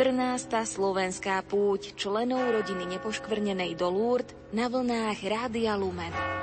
14. slovenská púť členov rodiny nepoškvrnenej do Lourdes na vlnách Rádia Lumen.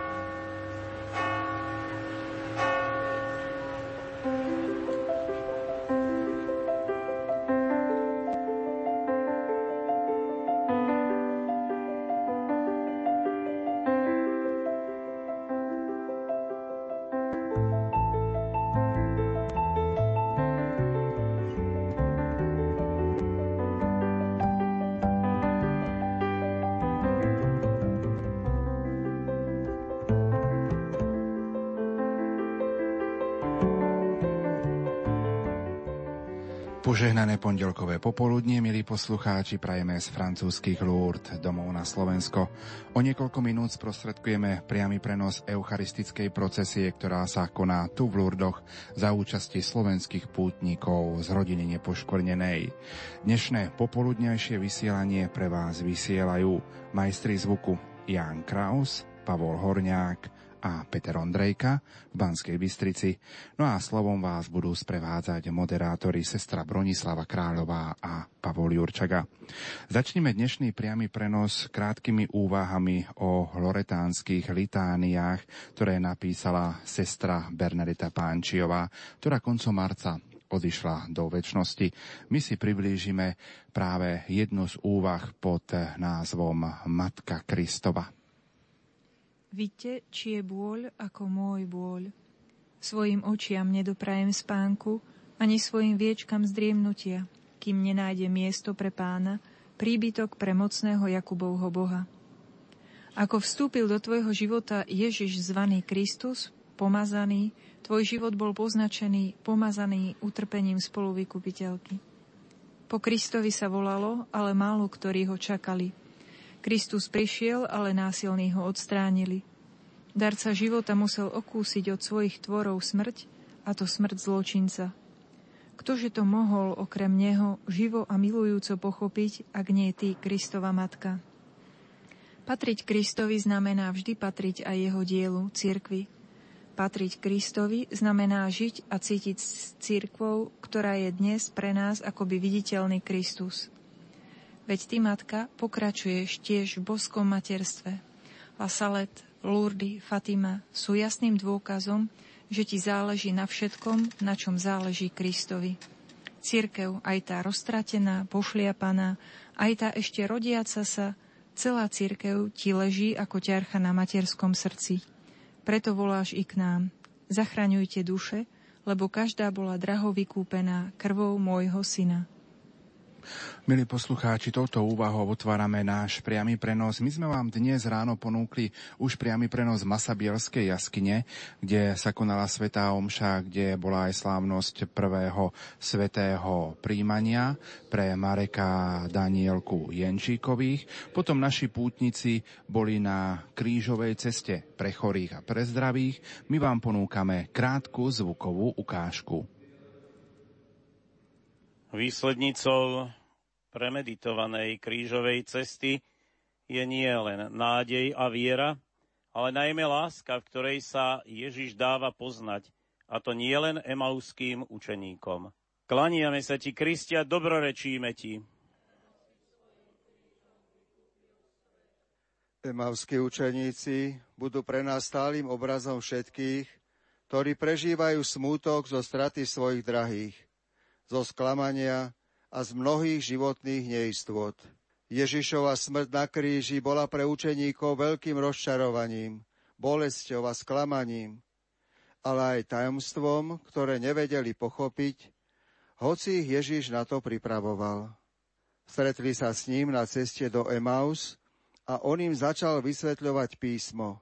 Požehnané pondelkové popoludnie, milí poslucháči, prajeme z francúzskych Lourdes domov na Slovensko. O niekoľko minút sprostredkujeme priamy prenos eucharistickej procesie, ktorá sa koná tu v Lourdoch za účasti slovenských pútnikov z rodiny nepoškvrnenej. Dnešné popoludnejšie vysielanie pre vás vysielajú majstri zvuku Jan Kraus, Pavol Horňák, a Peter Ondrejka v Banskej Bystrici. No a slovom vás budú sprevádzať moderátori sestra Bronislava Kráľová a Pavol Jurčaga. Začneme dnešný priamy prenos krátkými úvahami o loretánskych litániách, ktoré napísala sestra Bernadeta Pánčiová, ktorá koncom marca odišla do väčšnosti. My si priblížime práve jednu z úvah pod názvom Matka Kristova. Vidte, či je bôľ ako môj bôľ. Svojim očiam nedoprajem spánku, ani svojim viečkam zdriemnutia, kým nenájde miesto pre pána, príbytok pre mocného Jakubovho Boha. Ako vstúpil do tvojho života Ježiš zvaný Kristus, pomazaný, tvoj život bol poznačený, pomazaný utrpením spoluvykupiteľky. Po Kristovi sa volalo, ale málo ktorí ho čakali – Kristus prišiel, ale násilní ho odstránili. Darca života musel okúsiť od svojich tvorov smrť, a to smrť zločinca. Ktože to mohol okrem neho živo a milujúco pochopiť, ak nie ty, Kristova matka? Patriť Kristovi znamená vždy patriť aj jeho dielu, cirkvi. Patriť Kristovi znamená žiť a cítiť s cirkvou, ktorá je dnes pre nás akoby viditeľný Kristus. Veď ty, matka, pokračuješ tiež v boskom materstve. La Lourdes, Fatima sú jasným dôkazom, že ti záleží na všetkom, na čom záleží Kristovi. Církev, aj tá roztratená, pošliapaná, aj tá ešte rodiaca sa, celá církev ti leží ako ťarcha na materskom srdci. Preto voláš i k nám. Zachraňujte duše, lebo každá bola draho vykúpená krvou môjho syna. Milí poslucháči, touto úvahou otvárame náš priamy prenos. My sme vám dnes ráno ponúkli už priamy prenos Masabielskej jaskyne, kde sa konala Svetá Omša, kde bola aj slávnosť prvého svetého príjmania pre Mareka Danielku Jenčíkových. Potom naši pútnici boli na krížovej ceste pre chorých a pre zdravých. My vám ponúkame krátku zvukovú ukážku. Výslednicou premeditovanej krížovej cesty je nie len nádej a viera, ale najmä láska, v ktorej sa Ježiš dáva poznať, a to nie len emauským učeníkom. Klaniame sa ti, Kristia, dobrorečíme ti. Emavskí učeníci budú pre nás stálym obrazom všetkých, ktorí prežívajú smútok zo straty svojich drahých, zo sklamania, a z mnohých životných neistôt. Ježišova smrť na kríži bola pre učeníkov veľkým rozčarovaním, bolesťou a sklamaním, ale aj tajomstvom, ktoré nevedeli pochopiť, hoci ich Ježiš na to pripravoval. Stretli sa s ním na ceste do Emaus a on im začal vysvetľovať písmo.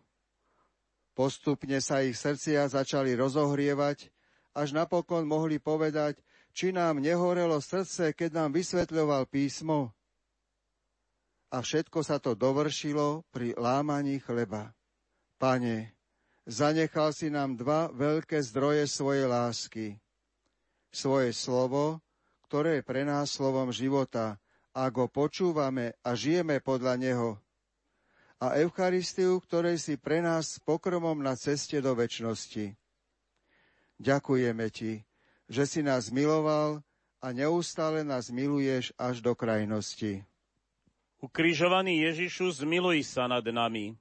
Postupne sa ich srdcia začali rozohrievať, až napokon mohli povedať, či nám nehorelo srdce, keď nám vysvetľoval písmo. A všetko sa to dovršilo pri lámaní chleba. Pane, zanechal si nám dva veľké zdroje svojej lásky. Svoje slovo, ktoré je pre nás slovom života, ak ho počúvame a žijeme podľa neho. A Eucharistiu, ktorej si pre nás pokromom na ceste do väčšnosti. Ďakujeme ti, že si nás miloval a neustále nás miluješ až do krajnosti. Ukrižovaný Ježišu, zmiluj sa nad nami.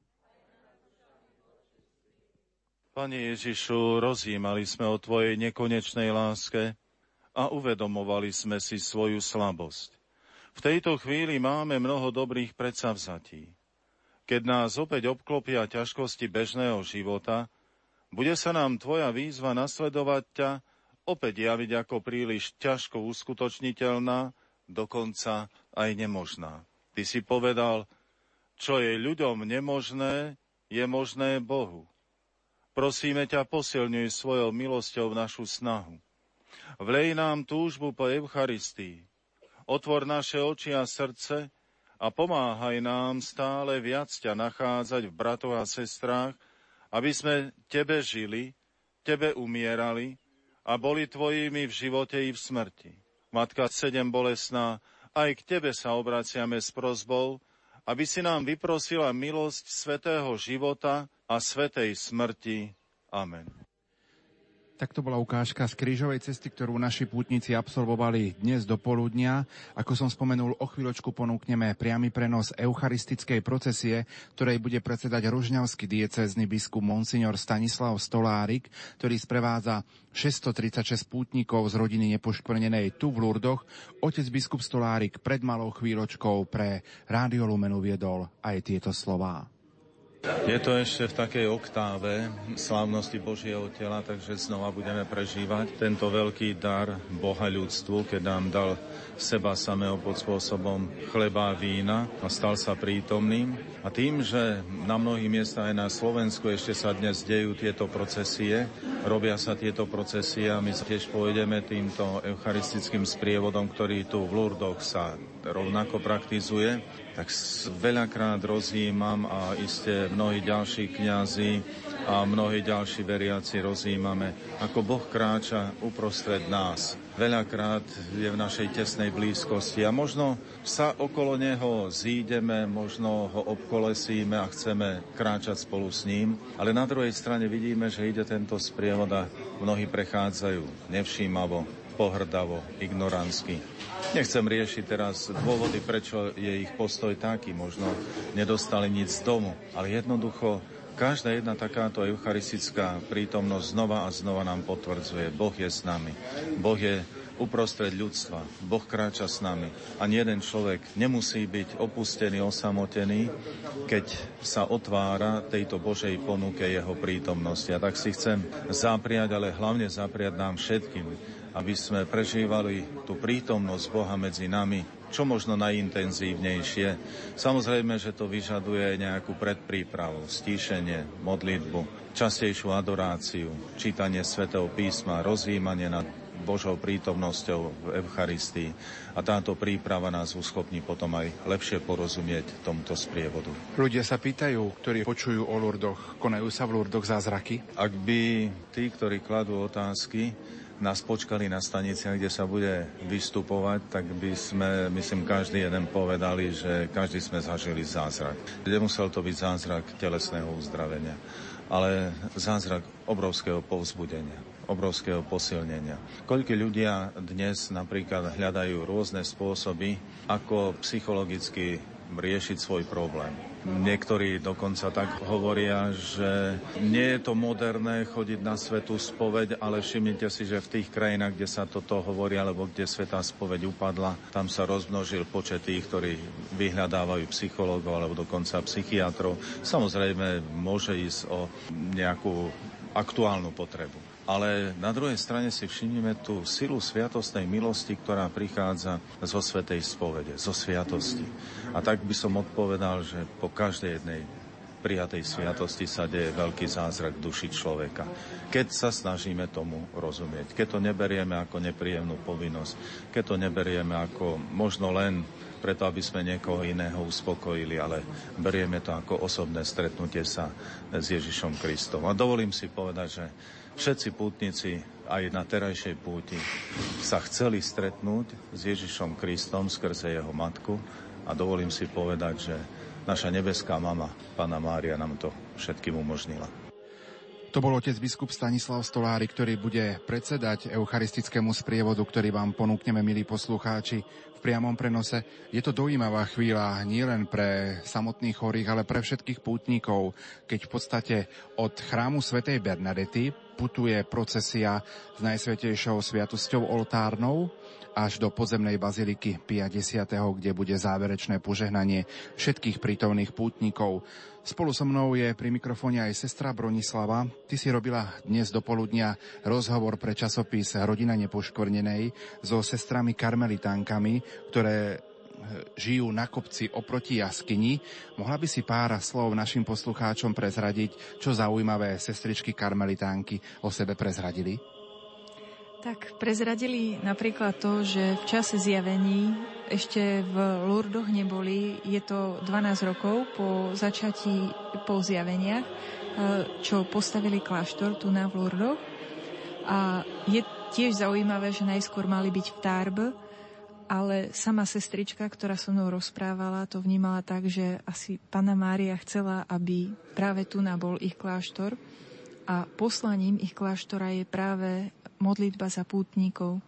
Pane Ježišu, rozjímali sme o Tvojej nekonečnej láske a uvedomovali sme si svoju slabosť. V tejto chvíli máme mnoho dobrých predsavzatí. Keď nás opäť obklopia ťažkosti bežného života, bude sa nám Tvoja výzva nasledovať ťa opäť javiť ako príliš ťažko uskutočniteľná, dokonca aj nemožná. Ty si povedal, čo je ľuďom nemožné, je možné Bohu. Prosíme ťa, posilňuj svojou milosťou našu snahu. Vlej nám túžbu po Eucharistii. Otvor naše oči a srdce a pomáhaj nám stále viac ťa nachádzať v bratoch a sestrách, aby sme Tebe žili, Tebe umierali a boli tvojimi v živote i v smrti. Matka sedem bolesná, aj k tebe sa obraciame s prozbou, aby si nám vyprosila milosť svetého života a svetej smrti. Amen. Tak to bola ukážka z krížovej cesty, ktorú naši pútnici absolvovali dnes do poludnia. Ako som spomenul, o chvíľočku ponúkneme priamy prenos eucharistickej procesie, ktorej bude predsedať ružňavský diecézny biskup Monsignor Stanislav Stolárik, ktorý sprevádza 636 pútnikov z rodiny nepoškvrnenej tu v Lurdoch. Otec biskup Stolárik pred malou chvíľočkou pre Rádio Lumenu viedol aj tieto slová. Je to ešte v takej oktáve slávnosti Božieho tela, takže znova budeme prežívať tento veľký dar Boha ľudstvu, keď nám dal seba samého pod spôsobom chleba a vína a stal sa prítomným. A tým, že na mnohých miestach aj na Slovensku ešte sa dnes dejú tieto procesie, robia sa tieto procesie a my tiež pôjdeme týmto eucharistickým sprievodom, ktorý tu v Lurdoch sa rovnako praktizuje, tak veľakrát rozjímam a iste mnohí ďalší kňazi a mnohí ďalší veriaci rozjímame, ako Boh kráča uprostred nás. Veľakrát je v našej tesnej blízkosti a možno sa okolo Neho zídeme, možno ho obkolesíme a chceme kráčať spolu s ním, ale na druhej strane vidíme, že ide tento sprievod a mnohí prechádzajú nevšímavo, pohrdavo, ignoransky. Nechcem riešiť teraz dôvody, prečo je ich postoj taký. Možno nedostali nic z domu, ale jednoducho každá jedna takáto eucharistická prítomnosť znova a znova nám potvrdzuje, Boh je s nami. Boh je uprostred ľudstva. Boh kráča s nami. Ani jeden človek nemusí byť opustený, osamotený, keď sa otvára tejto Božej ponuke jeho prítomnosti. A tak si chcem zapriať, ale hlavne zapriať nám všetkým, aby sme prežívali tú prítomnosť Boha medzi nami, čo možno najintenzívnejšie. Samozrejme, že to vyžaduje nejakú predprípravu, stíšenie, modlitbu, častejšiu adoráciu, čítanie svätého písma, rozjímanie nad Božou prítomnosťou v Eucharistii a táto príprava nás uschopní potom aj lepšie porozumieť tomuto sprievodu. Ľudia sa pýtajú, ktorí počujú o Lurdoch, konajú sa v Lurdoch zázraky? Ak by tí, ktorí kladú otázky, nás počkali na staniciach, kde sa bude vystupovať, tak by sme, myslím, každý jeden povedali, že každý sme zažili zázrak. Nemusel to byť zázrak telesného uzdravenia, ale zázrak obrovského povzbudenia obrovského posilnenia. Koľko ľudia dnes napríklad hľadajú rôzne spôsoby, ako psychologicky riešiť svoj problém. Niektorí dokonca tak hovoria, že nie je to moderné chodiť na svetú spoveď, ale všimnite si, že v tých krajinách, kde sa toto hovorí, alebo kde svetá spoveď upadla, tam sa rozmnožil počet tých, ktorí vyhľadávajú psychológov alebo dokonca psychiatrov. Samozrejme, môže ísť o nejakú aktuálnu potrebu. Ale na druhej strane si všimneme tú silu sviatostnej milosti, ktorá prichádza zo svetej spovede, zo sviatosti. A tak by som odpovedal, že po každej jednej prijatej sviatosti sa deje veľký zázrak duši človeka. Keď sa snažíme tomu rozumieť, keď to neberieme ako nepríjemnú povinnosť, keď to neberieme ako možno len preto, aby sme niekoho iného uspokojili, ale berieme to ako osobné stretnutie sa s Ježišom Kristom. A dovolím si povedať, že Všetci pútnici aj na terajšej púti sa chceli stretnúť s Ježišom Kristom skrze jeho matku a dovolím si povedať, že naša nebeská mama, Pana Mária, nám to všetkým umožnila. To bol otec biskup Stanislav Stolári, ktorý bude predsedať eucharistickému sprievodu, ktorý vám ponúkneme, milí poslucháči, priamom prenose. Je to dojímavá chvíľa nielen pre samotných chorých, ale pre všetkých pútnikov, keď v podstate od chrámu svätej Bernadety putuje procesia s najsvetejšou sviatosťou oltárnou až do podzemnej baziliky 50., kde bude záverečné požehnanie všetkých prítomných pútnikov. Spolu so mnou je pri mikrofóne aj sestra Bronislava. Ty si robila dnes do poludnia rozhovor pre časopis Rodina nepoškvrnenej so sestrami karmelitánkami, ktoré eh, žijú na kopci oproti jaskyni. Mohla by si pár slov našim poslucháčom prezradiť, čo zaujímavé sestričky karmelitánky o sebe prezradili? Tak prezradili napríklad to, že v čase zjavení ešte v Lurdoch neboli. Je to 12 rokov po začatí, po zjaveniach, e, čo postavili kláštor tu na v Lurdoch. A je tiež zaujímavé, že najskôr mali byť v Tárbe, ale sama sestrička, ktorá so mnou rozprávala, to vnímala tak, že asi Pana Mária chcela, aby práve tu bol ich kláštor a poslaním ich kláštora je práve modlitba za pútnikov.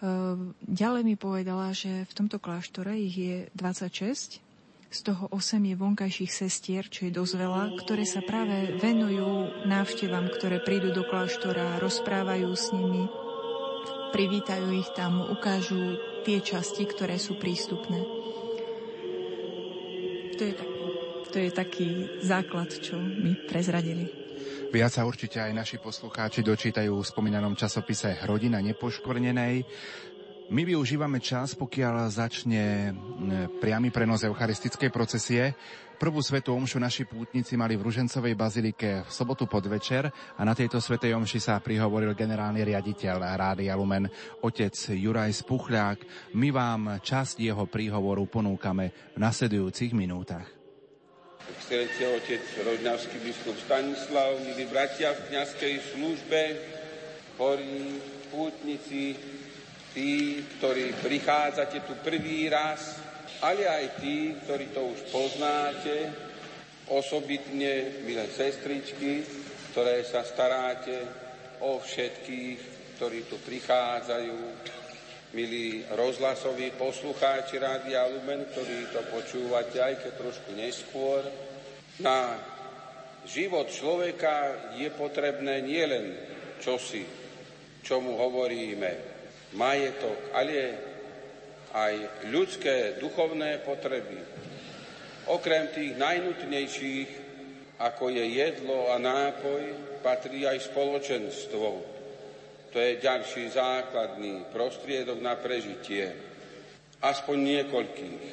Ehm, ďalej mi povedala, že v tomto kláštore ich je 26, z toho 8 je vonkajších sestier, čo je dosť veľa, ktoré sa práve venujú návštevám, ktoré prídu do kláštora, rozprávajú s nimi, privítajú ich tam, ukážu tie časti, ktoré sú prístupné. To je to je taký základ, čo mi prezradili. Viac sa určite aj naši poslucháči dočítajú v spomínanom časopise Rodina nepoškvrnenej. My využívame čas, pokiaľ začne priamy prenos eucharistickej procesie. Prvú svetú omšu naši pútnici mali v Ružencovej bazilike v sobotu podvečer a na tejto svetej omši sa prihovoril generálny riaditeľ Rádia Lumen, otec Juraj Spuchľák. My vám časť jeho príhovoru ponúkame v nasledujúcich minútach excelencie otec rodnavský biskup Stanislav, milí bratia v kniazkej službe, chorí, pútnici, tí, ktorí prichádzate tu prvý raz, ale aj tí, ktorí to už poznáte, osobitne, milé sestričky, ktoré sa staráte o všetkých, ktorí tu prichádzajú, milí rozhlasoví poslucháči Rádia Lumen, ktorí to počúvate, aj keď trošku neskôr. Na život človeka je potrebné nielen čosi, čomu hovoríme majetok, ale aj ľudské duchovné potreby. Okrem tých najnutnejších, ako je jedlo a nápoj, patrí aj spoločenstvo, to je ďalší základný prostriedok na prežitie. Aspoň niekoľkých.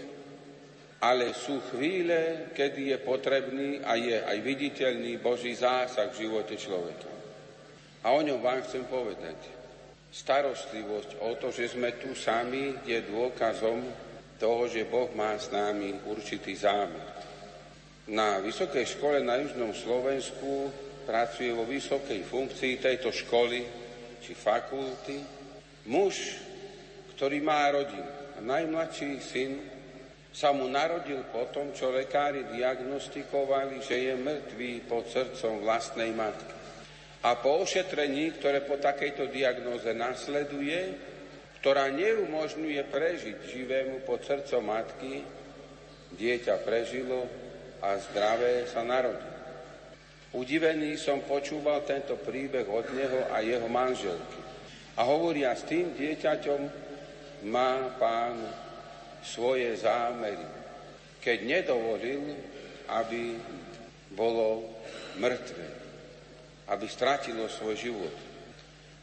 Ale sú chvíle, kedy je potrebný a je aj viditeľný Boží zásah v živote človeka. A o ňom vám chcem povedať. Starostlivosť o to, že sme tu sami, je dôkazom toho, že Boh má s nami určitý zámer. Na Vysokej škole na Južnom Slovensku pracuje vo vysokej funkcii tejto školy či fakulty, muž, ktorý má rodinu. A najmladší syn sa mu narodil po tom, čo lekári diagnostikovali, že je mŕtvý pod srdcom vlastnej matky. A po ošetrení, ktoré po takejto diagnoze nasleduje, ktorá neumožňuje prežiť živému pod srdcom matky, dieťa prežilo a zdravé sa narodilo. Udivený som počúval tento príbeh od neho a jeho manželky. A hovoria, s tým dieťaťom má pán svoje zámery, keď nedovolil, aby bolo mŕtve, aby stratilo svoj život.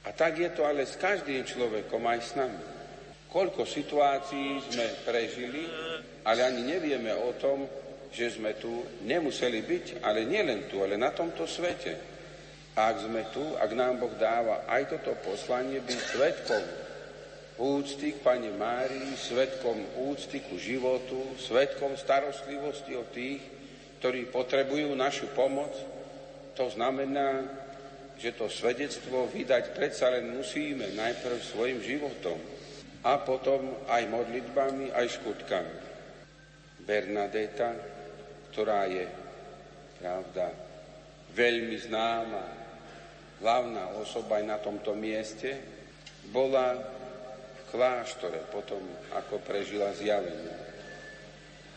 A tak je to ale s každým človekom, aj s nami. Koľko situácií sme prežili, ale ani nevieme o tom, že sme tu nemuseli byť, ale nielen tu, ale na tomto svete. Ak sme tu, ak nám Boh dáva aj toto poslanie, byť svetkom úcty k Pane Márii, svetkom úcty ku životu, svetkom starostlivosti o tých, ktorí potrebujú našu pomoc, to znamená, že to svedectvo vydať predsa len musíme najprv svojim životom a potom aj modlitbami, aj skutkami. Bernadeta ktorá je, pravda, veľmi známa hlavná osoba aj na tomto mieste, bola v kláštore potom, ako prežila zjavenie.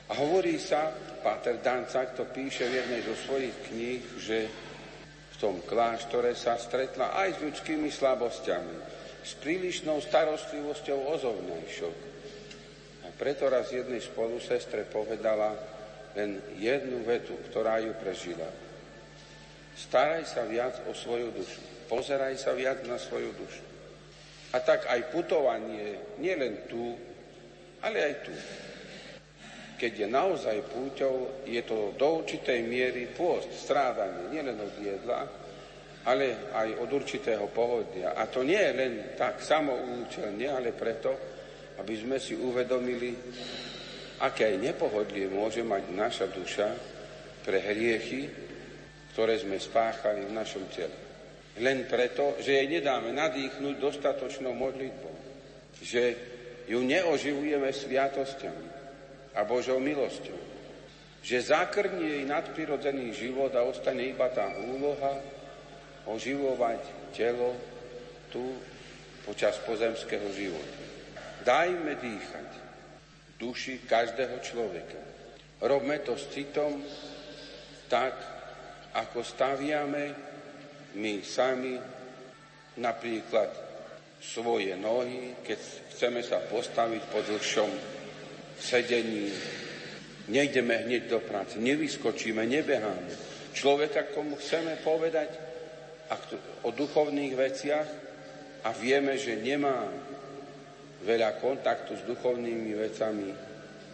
A hovorí sa, Páter Dancak to píše v jednej zo svojich kníh, že v tom kláštore sa stretla aj s ľudskými slabosťami, s prílišnou starostlivosťou o zovnejšok. A preto raz jednej spolu sestre povedala len jednu vetu, ktorá ju prežila. Staraj sa viac o svoju dušu. Pozeraj sa viac na svoju dušu. A tak aj putovanie, nielen tu, ale aj tu keď je naozaj púťou, je to do určitej miery pôst, strádanie, nielen od jedla, ale aj od určitého pohodlia. A to nie je len tak samoučelne, ale preto, aby sme si uvedomili, aké aj nepohodlie môže mať naša duša pre hriechy, ktoré sme spáchali v našom tele. Len preto, že jej nedáme nadýchnuť dostatočnou modlitbou, že ju neoživujeme sviatosťami, a Božou milosťou. Že zakrní jej nadprirodzený život a ostane iba tá úloha oživovať telo tu počas pozemského života. Dajme dýchať duši každého človeka. Robme to s citom tak, ako staviame my sami napríklad svoje nohy, keď chceme sa postaviť po dlhšom sedení, nejdeme hneď do práce, nevyskočíme, nebeháme. Človeka, komu chceme povedať o duchovných veciach a vieme, že nemá veľa kontaktu s duchovnými vecami,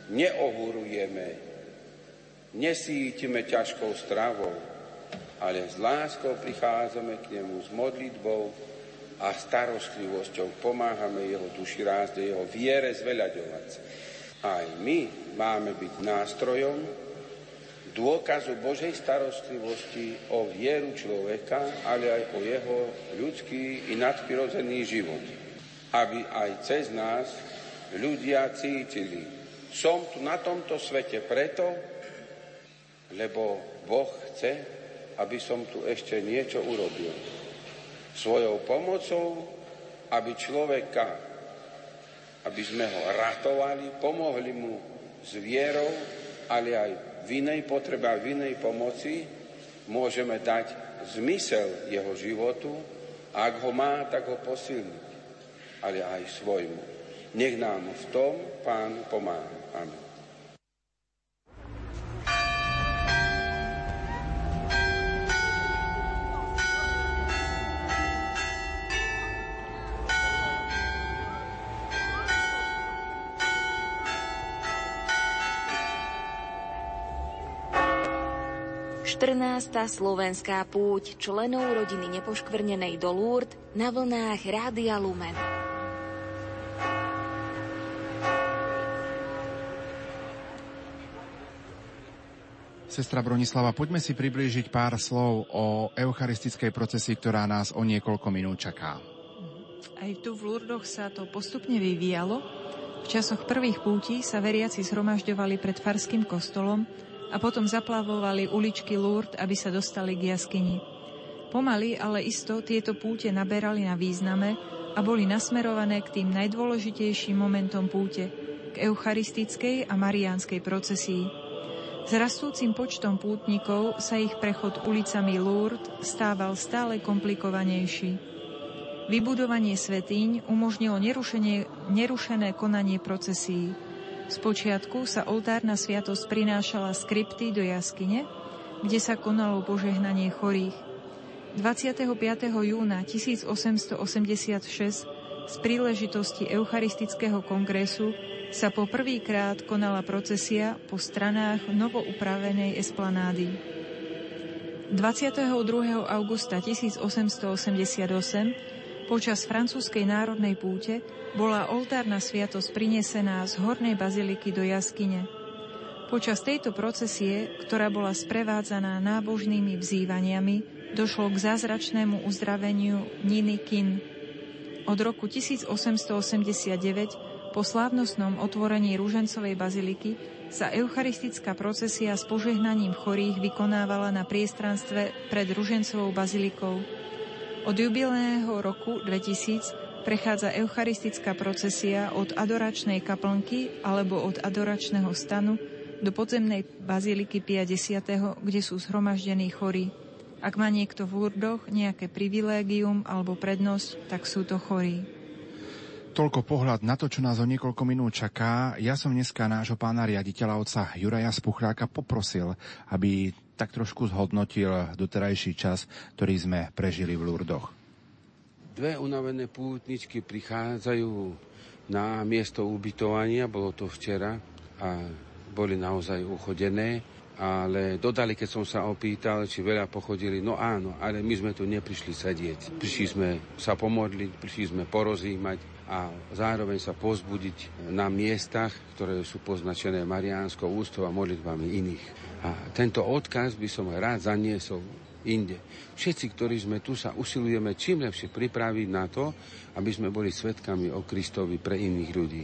neohurujeme, nesítime ťažkou stravou, ale s láskou prichádzame k nemu s modlitbou a starostlivosťou pomáhame jeho duši rásť, jeho viere zveľaďovať. Aj my máme byť nástrojom dôkazu Božej starostlivosti o vieru človeka, ale aj o jeho ľudský i nadprirodzený život. Aby aj cez nás ľudia cítili, som tu na tomto svete preto, lebo Boh chce, aby som tu ešte niečo urobil. Svojou pomocou, aby človeka aby sme ho ratovali, pomohli mu s vierou, ale aj v inej potrebe a v inej pomoci môžeme dať zmysel jeho životu a ak ho má, tak ho posilniť, ale aj svojmu. Nech nám v tom Pán pomáha. Amen. 14. slovenská púť členov rodiny nepoškvrnenej do Lourdes na vlnách Rádia Lumen. Sestra Bronislava, poďme si priblížiť pár slov o eucharistickej procesii, ktorá nás o niekoľko minút čaká. Aj tu v Lurdoch sa to postupne vyvíjalo. V časoch prvých pútí sa veriaci zhromažďovali pred farským kostolom, a potom zaplavovali uličky Lourdes, aby sa dostali k jaskyni. Pomaly, ale isto tieto púte naberali na význame a boli nasmerované k tým najdôležitejším momentom púte, k eucharistickej a mariánskej procesii. S rastúcim počtom pútnikov sa ich prechod ulicami Lourdes stával stále komplikovanejší. Vybudovanie svetíň umožnilo nerušené konanie procesí. Spočiatku sa oltárna sviatosť prinášala z krypty do jaskyne, kde sa konalo požehnanie chorých. 25. júna 1886 z príležitosti Eucharistického kongresu sa po prvýkrát konala procesia po stranách novoupravenej esplanády. 22. augusta 1888 Počas francúzskej národnej púte bola oltárna sviatosť prinesená z hornej baziliky do jaskyne. Počas tejto procesie, ktorá bola sprevádzaná nábožnými vzývaniami, došlo k zázračnému uzdraveniu Niny Kin. Od roku 1889 po slávnostnom otvorení Rúžencovej baziliky sa eucharistická procesia s požehnaním chorých vykonávala na priestranstve pred Ružencovou bazilikou. Od jubilného roku 2000 prechádza eucharistická procesia od adoračnej kaplnky alebo od adoračného stanu do podzemnej baziliky 50., kde sú zhromaždení chorí. Ak má niekto v Lurdoch nejaké privilégium alebo prednosť, tak sú to chorí. Toľko pohľad na to, čo nás o niekoľko minút čaká. Ja som dneska nášho pána riaditeľa oca Juraja Spuchľáka poprosil, aby tak trošku zhodnotil doterajší čas, ktorý sme prežili v Lurdoch. Dve unavené pútničky prichádzajú na miesto ubytovania, bolo to včera a boli naozaj uchodené ale dodali, keď som sa opýtal, či veľa pochodili, no áno, ale my sme tu neprišli sedieť. Prišli sme sa pomodliť, prišli sme porozímať, a zároveň sa pozbudiť na miestach, ktoré sú poznačené Mariánskou ústou a modlitbami iných. A tento odkaz by som rád zaniesol inde. Všetci, ktorí sme tu, sa usilujeme čím lepšie pripraviť na to, aby sme boli svetkami o Kristovi pre iných ľudí.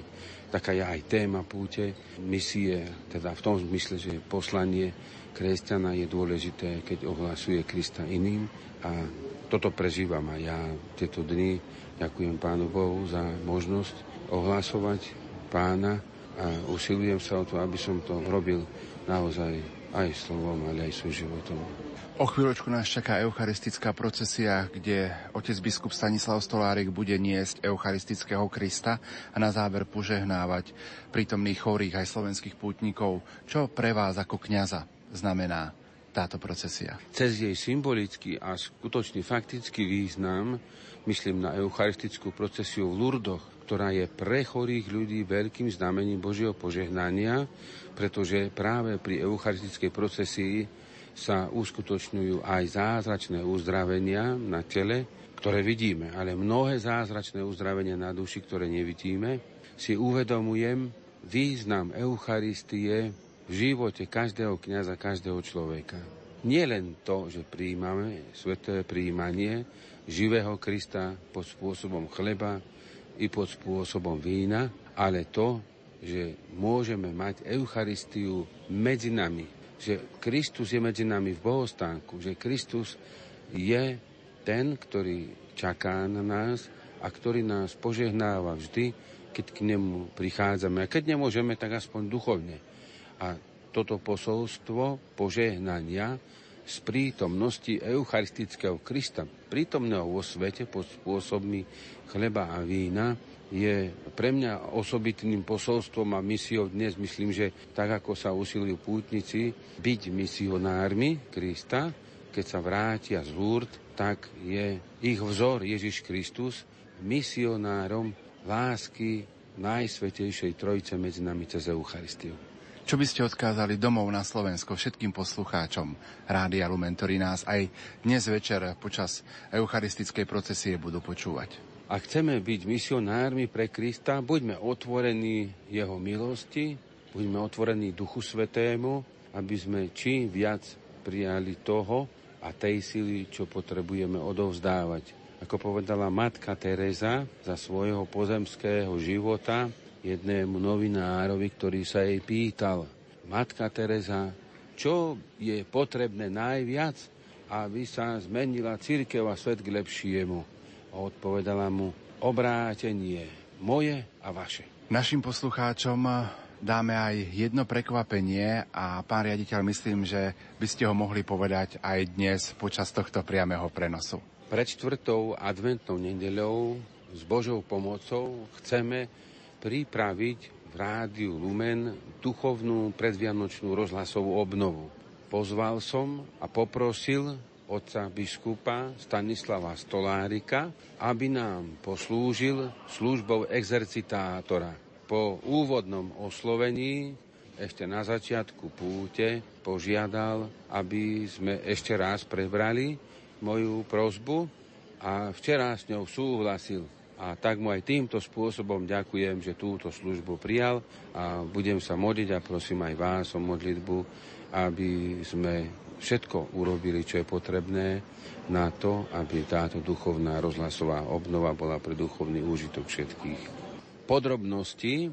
Taká je aj téma púte, misie, teda v tom zmysle, že poslanie kresťana je dôležité, keď ohlasuje Krista iným a toto prežívam aj ja tieto dni Ďakujem Pánu Bohu za možnosť ohlasovať pána a usilujem sa o to, aby som to robil naozaj aj slovom, ale aj svojím životom. O chvíľočku nás čaká eucharistická procesia, kde otec biskup Stanislav Stolárik bude niesť eucharistického Krista a na záver požehnávať prítomných chorých aj slovenských pútnikov. Čo pre vás ako kňaza znamená táto procesia? Cez jej symbolický a skutočný faktický význam Myslím na eucharistickú procesiu v Lurdoch, ktorá je pre chorých ľudí veľkým znamením Božieho požehnania, pretože práve pri eucharistickej procesii sa uskutočňujú aj zázračné uzdravenia na tele, ktoré vidíme, ale mnohé zázračné uzdravenia na duši, ktoré nevidíme, si uvedomujem význam Eucharistie v živote každého kniaza, každého človeka. Nie len to, že príjmame sveté príjmanie, živého Krista pod spôsobom chleba i pod spôsobom vína, ale to, že môžeme mať Eucharistiu medzi nami, že Kristus je medzi nami v bohostánku, že Kristus je ten, ktorý čaká na nás a ktorý nás požehnáva vždy, keď k nemu prichádzame. A keď nemôžeme, tak aspoň duchovne. A toto posolstvo požehnania z prítomnosti eucharistického Krista, prítomného vo svete pod spôsobmi chleba a vína, je pre mňa osobitným posolstvom a misiou dnes. Myslím, že tak ako sa usilujú pútnici byť misionármi Krista, keď sa vrátia z Lourdes, tak je ich vzor Ježiš Kristus misionárom lásky Najsvetejšej Trojice medzi nami cez Eucharistiu. Čo by ste odkázali domov na Slovensko všetkým poslucháčom Rádia Lumen, ktorí nás aj dnes večer počas eucharistickej procesie budú počúvať? Ak chceme byť misionármi pre Krista, buďme otvorení Jeho milosti, buďme otvorení Duchu Svetému, aby sme čím viac prijali toho a tej sily, čo potrebujeme odovzdávať. Ako povedala matka Teresa za svojho pozemského života, jednému novinárovi, ktorý sa jej pýtal, Matka Teresa, čo je potrebné najviac, aby sa zmenila církev a svet k lepšiemu? A odpovedala mu, obrátenie moje a vaše. Našim poslucháčom dáme aj jedno prekvapenie a pán riaditeľ, myslím, že by ste ho mohli povedať aj dnes počas tohto priamého prenosu. Pred čtvrtou adventnou nedeľou s Božou pomocou chceme pripraviť v rádiu Lumen duchovnú predvianočnú rozhlasovú obnovu. Pozval som a poprosil otca biskupa Stanislava Stolárika, aby nám poslúžil službou exercitátora. Po úvodnom oslovení ešte na začiatku púte požiadal, aby sme ešte raz prebrali moju prozbu a včera s ňou súhlasil. A tak mu aj týmto spôsobom ďakujem, že túto službu prijal a budem sa modliť a prosím aj vás o modlitbu, aby sme všetko urobili, čo je potrebné na to, aby táto duchovná rozhlasová obnova bola pre duchovný úžitok všetkých. Podrobnosti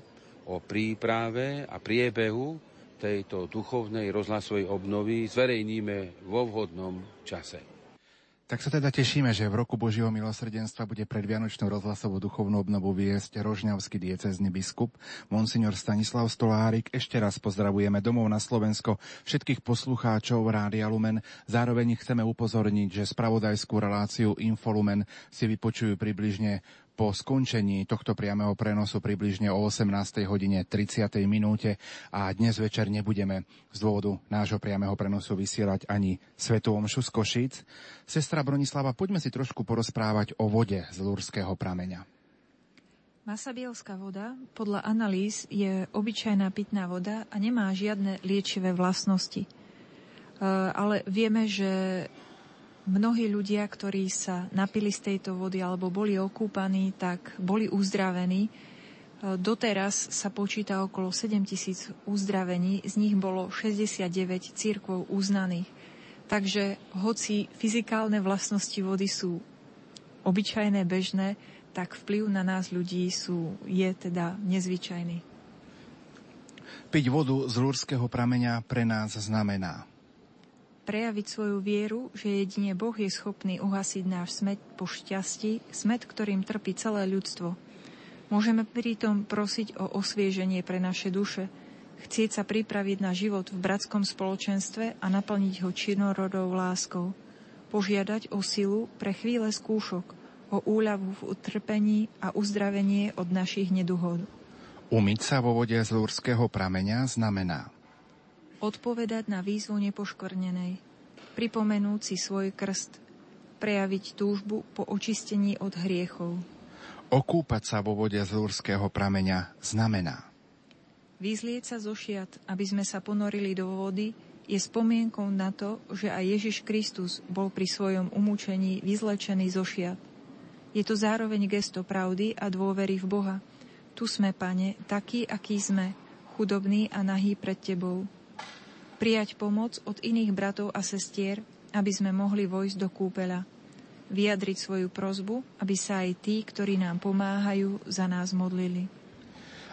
o príprave a priebehu tejto duchovnej rozhlasovej obnovy zverejníme vo vhodnom čase. Tak sa teda tešíme, že v roku Božieho milosrdenstva bude predvianočnú rozhlasovú duchovnú obnovu viesť rožňavský diecezny biskup Monsignor Stanislav Stolárik. Ešte raz pozdravujeme domov na Slovensko všetkých poslucháčov Rádia Lumen. Zároveň chceme upozorniť, že spravodajskú reláciu Infolumen si vypočujú približne po skončení tohto priamého prenosu približne o 18. hodine 30. minúte a dnes večer nebudeme z dôvodu nášho priamého prenosu vysielať ani Svetu Omšu z Košíc. Sestra Bronislava, poďme si trošku porozprávať o vode z Lúrského prameňa. Masabielská voda podľa analýz je obyčajná pitná voda a nemá žiadne liečivé vlastnosti. E, ale vieme, že mnohí ľudia, ktorí sa napili z tejto vody alebo boli okúpaní, tak boli uzdravení. E, doteraz sa počíta okolo 7 tisíc uzdravení, z nich bolo 69 církvov uznaných. Takže hoci fyzikálne vlastnosti vody sú obyčajné, bežné, tak vplyv na nás ľudí sú, je teda nezvyčajný. Piť vodu z lúrského prameňa pre nás znamená prejaviť svoju vieru, že jedine Boh je schopný uhasiť náš smet po šťastí, smet, ktorým trpí celé ľudstvo. Môžeme pritom prosiť o osvieženie pre naše duše, chcieť sa pripraviť na život v bratskom spoločenstve a naplniť ho činorodou láskou, požiadať o silu pre chvíle skúšok, o úľavu v utrpení a uzdravenie od našich neduhod. Umyť sa vo vode z lúrského prameňa znamená odpovedať na výzvu nepoškvrnenej, pripomenúť si svoj krst, prejaviť túžbu po očistení od hriechov. Okúpať sa vo vode z lúrského prameňa znamená Vyzlieť sa zo šiat, aby sme sa ponorili do vody, je spomienkou na to, že aj Ježiš Kristus bol pri svojom umúčení vyzlečený zo šiat. Je to zároveň gesto pravdy a dôvery v Boha. Tu sme, Pane, takí, akí sme, chudobní a nahý pred Tebou prijať pomoc od iných bratov a sestier, aby sme mohli vojsť do kúpeľa, vyjadriť svoju prozbu, aby sa aj tí, ktorí nám pomáhajú, za nás modlili.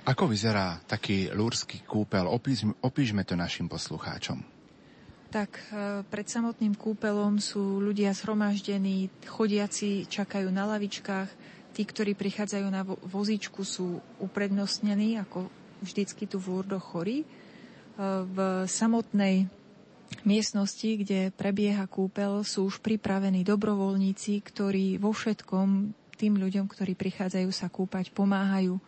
Ako vyzerá taký lúrsky kúpel? Opíšme, opíšme to našim poslucháčom. Tak e, pred samotným kúpelom sú ľudia zhromaždení, chodiaci čakajú na lavičkách, tí, ktorí prichádzajú na vozíčku, sú uprednostnení, ako vždycky tu v Lurdoch chorí v samotnej miestnosti, kde prebieha kúpel, sú už pripravení dobrovoľníci, ktorí vo všetkom tým ľuďom, ktorí prichádzajú sa kúpať, pomáhajú. E,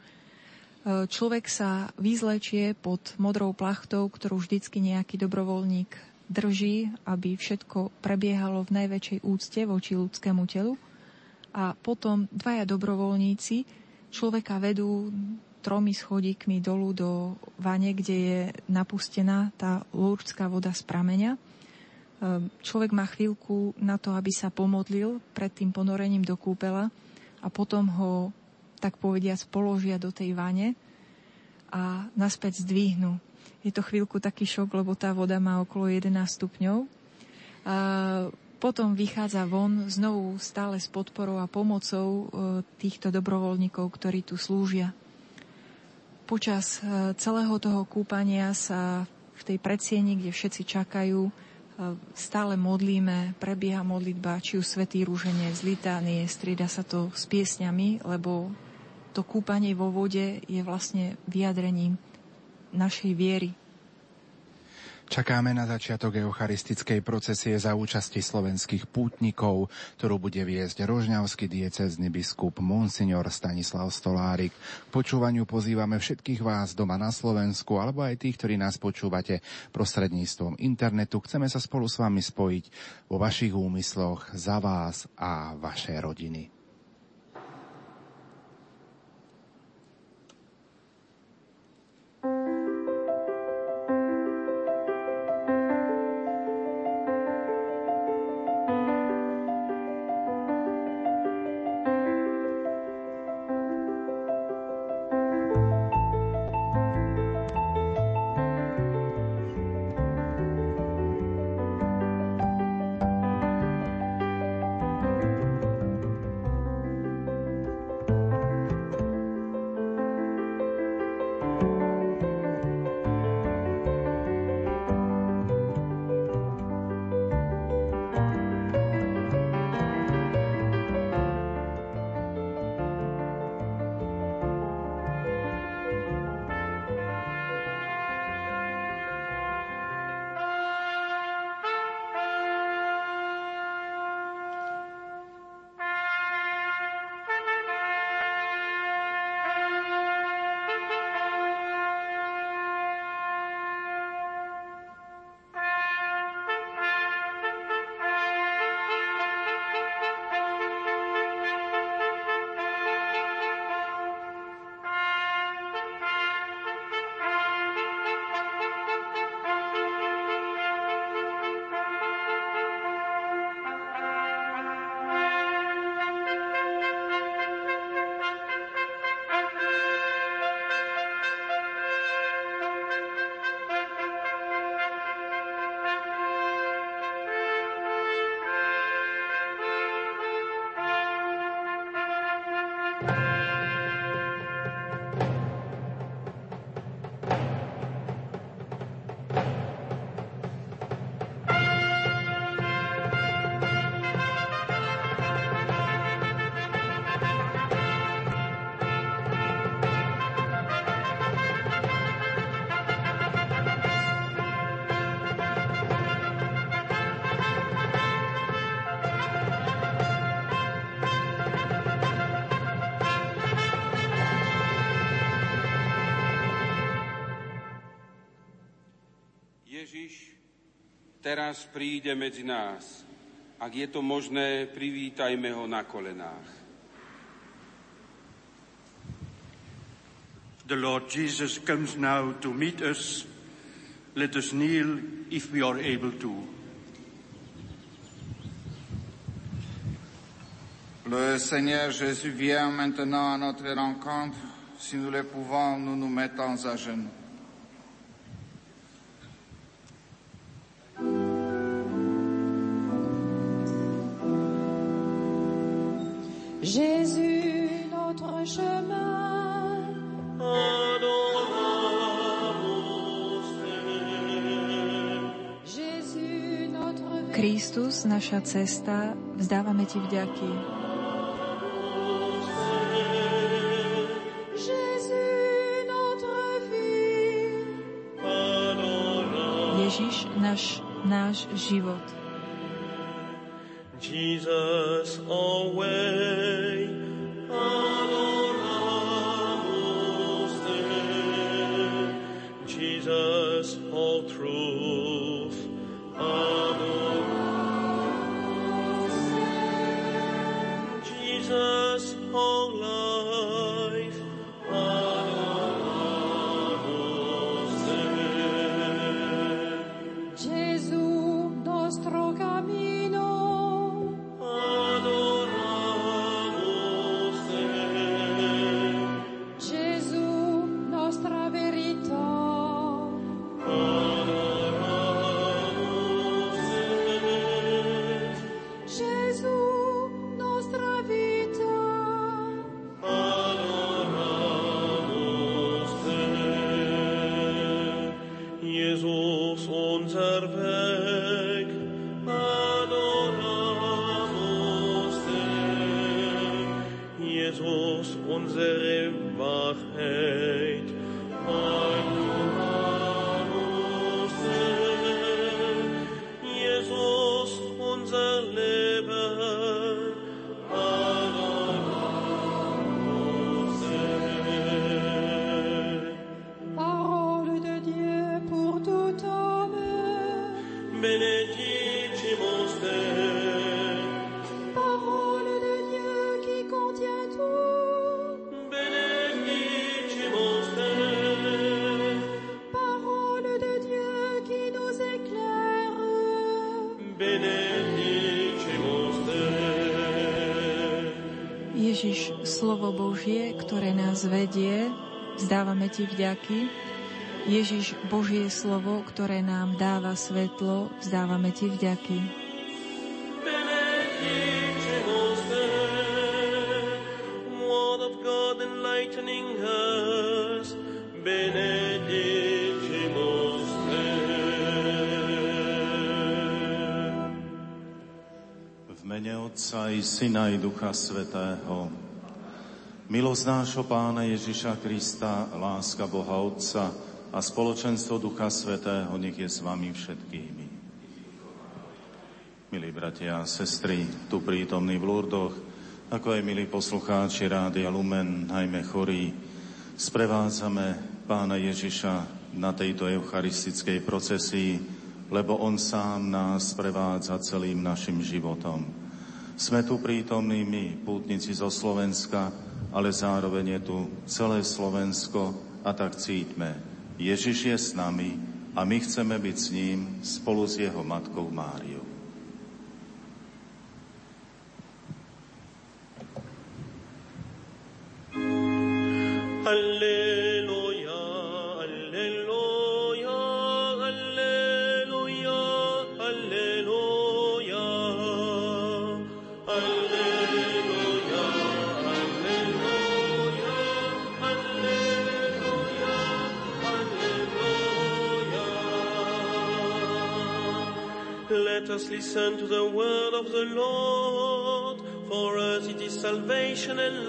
človek sa vyzlečie pod modrou plachtou, ktorú vždycky nejaký dobrovoľník drží, aby všetko prebiehalo v najväčšej úcte voči ľudskému telu. A potom dvaja dobrovoľníci človeka vedú tromi schodíkmi dolu do vane, kde je napustená tá lúrdská voda z prameňa. Ehm, človek má chvíľku na to, aby sa pomodlil pred tým ponorením do kúpela a potom ho, tak povediac, položia do tej vane a naspäť zdvihnú. Je to chvíľku taký šok, lebo tá voda má okolo 11 stupňov. A potom vychádza von znovu stále s podporou a pomocou e, týchto dobrovoľníkov, ktorí tu slúžia počas e, celého toho kúpania sa v tej predsieni, kde všetci čakajú, e, stále modlíme, prebieha modlitba, či už Svetý rúženie z litánie, strieda sa to s piesňami, lebo to kúpanie vo vode je vlastne vyjadrením našej viery Čakáme na začiatok eucharistickej procesie za účasti slovenských pútnikov, ktorú bude viesť rožňavský diecezny biskup Monsignor Stanislav Stolárik. K počúvaniu pozývame všetkých vás doma na Slovensku, alebo aj tých, ktorí nás počúvate prostredníctvom internetu. Chceme sa spolu s vami spojiť vo vašich úmysloch za vás a vaše rodiny. Teraz príde medzi nás. Ak je to možné, privítajme ho na kolenách. The Lord Jesus comes now to meet us. Let us kneel if we are able to. Le Seigneur Jésus vient maintenant à notre rencontre. Si nous le pouvons, nous nous mettons à genoux. Naša cesta, vzdávame Ti vďaky. Ježiš, náš, náš život. Jesus away. darbe slovo Božie, ktoré nás vedie, vzdávame Ti vďaky. Ježiš, Božie slovo, ktoré nám dáva svetlo, vzdávame Ti vďaky. Otca i Syna i Ducha Svetého. Milosť nášho Pána Ježiša Krista, láska Boha Otca a spoločenstvo Ducha Svetého nech je s vami všetkými. Milí bratia a sestry, tu prítomní v Lurdoch, ako aj milí poslucháči Rádia Lumen, najmä chorí, sprevádzame Pána Ježiša na tejto eucharistickej procesii, lebo On sám nás sprevádza celým našim životom. Sme tu prítomní my, pútnici zo Slovenska, ale zároveň je tu celé Slovensko a tak cítme. Ježiš je s nami a my chceme byť s ním spolu s jeho matkou Máriou. Listen to the word of the Lord. For us it is salvation and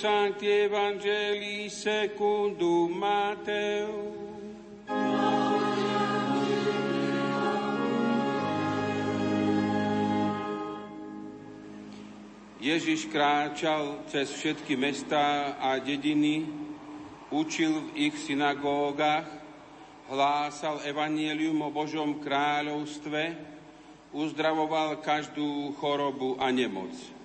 Sancti Evangelii secundum Mateo. Ježiš kráčal cez všetky mestá a dediny, učil v ich synagógach, hlásal evanielium o Božom kráľovstve, uzdravoval každú chorobu a nemoc.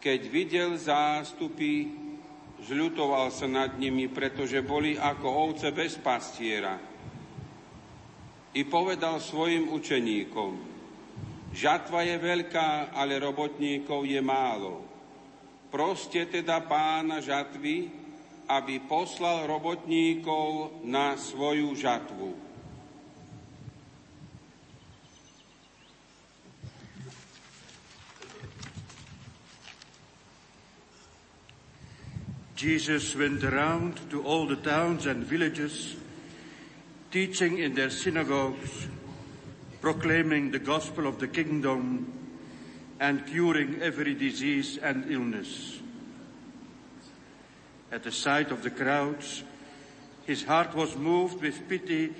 Keď videl zástupy, zľutoval sa nad nimi, pretože boli ako ovce bez pastiera. I povedal svojim učeníkom, žatva je veľká, ale robotníkov je málo. Proste teda pána žatvy, aby poslal robotníkov na svoju žatvu. Jesus went around to all the towns and villages, teaching in their synagogues, proclaiming the gospel of the kingdom, and curing every disease and illness. At the sight of the crowds, his heart was moved with pity,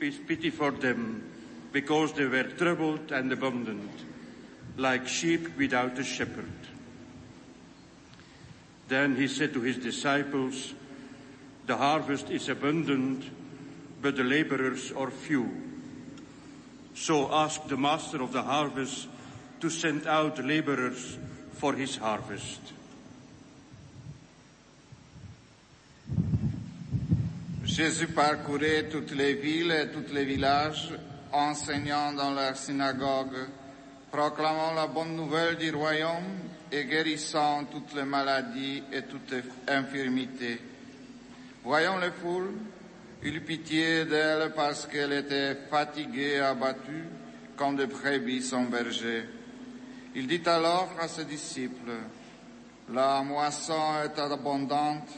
with pity for them, because they were troubled and abandoned, like sheep without a shepherd. Then he said to his disciples, The harvest is abundant, but the laborers are few. So ask the master of the harvest to send out laborers for his harvest. Jésus parcourait toutes les villes et tous les villages, enseignant dans leurs synagogues, proclamant la bonne nouvelle du royaume et guérissant toutes les maladies et toutes les infirmités. Voyant les foules, il eut pitié d'elles parce qu'elles étaient fatiguées et abattues comme des brebis sans berger. Il dit alors à ses disciples, La moisson est abondante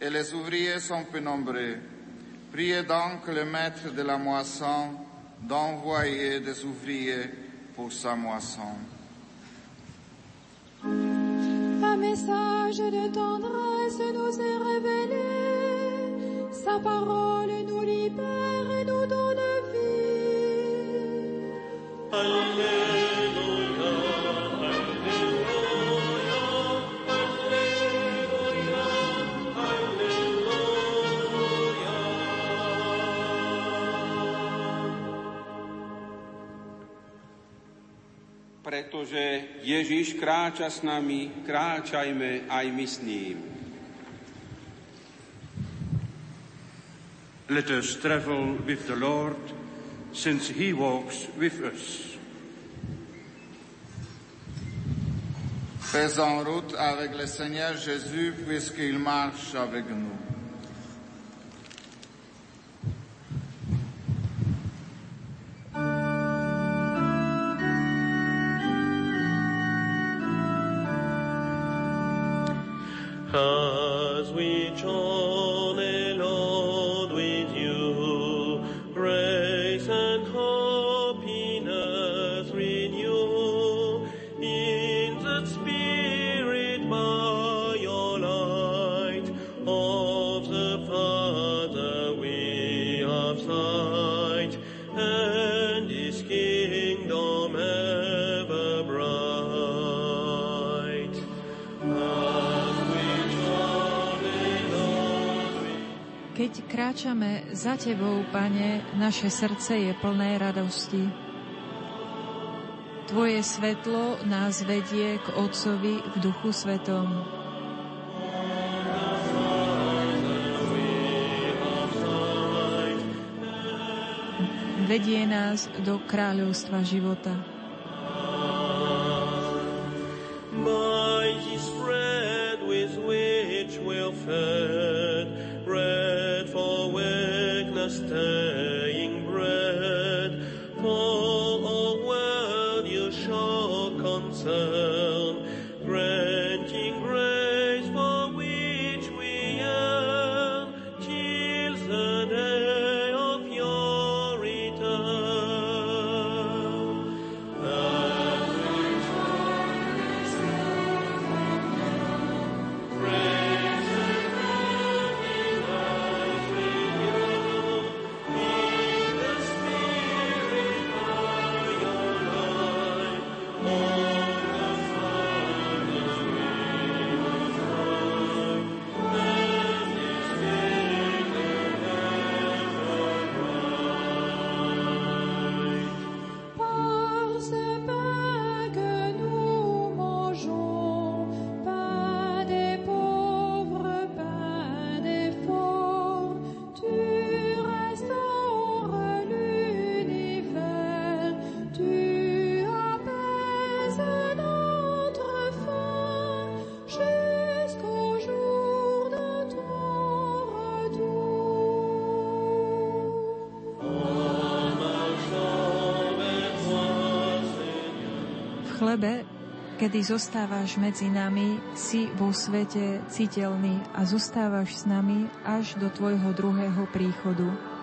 et les ouvriers sont peu nombreux. Priez donc le maître de la moisson d'envoyer des ouvriers pour sa moisson. Un message de tendresse nous est révélé. Sa parole nous libère et nous donne vie. Pretože Ježiš kráča s nami, kráčajme aj my s ním. Let us travel with the Lord, since he walks with us. Fais en route avec le Seigneur Jésus puisqu'il marche avec nous. As we journey, kráčame za Tebou, Pane, naše srdce je plné radosti. Tvoje svetlo nás vedie k Otcovi v Duchu Svetom. Vedie nás do kráľovstva života. Mighty spread with which we'll fare. Kedy zostávaš medzi nami, si vo svete citeľný a zostávaš s nami až do tvojho druhého príchodu.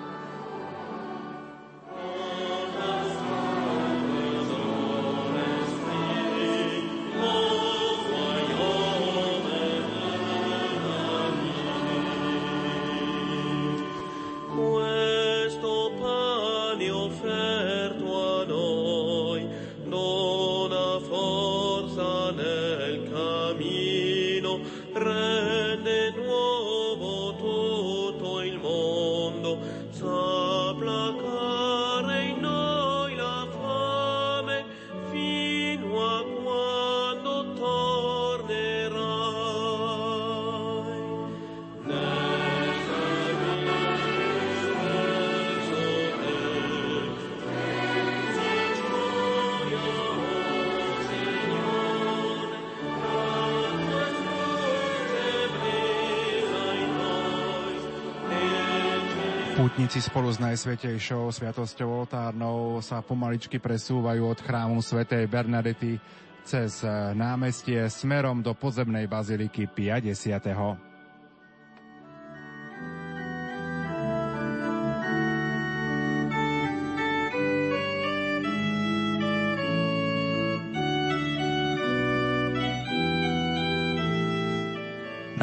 Pútnici spolu s Najsvetejšou sviatosťou oltárnou sa pomaličky presúvajú od chrámu svätej Bernadety cez námestie smerom do podzemnej baziliky 50.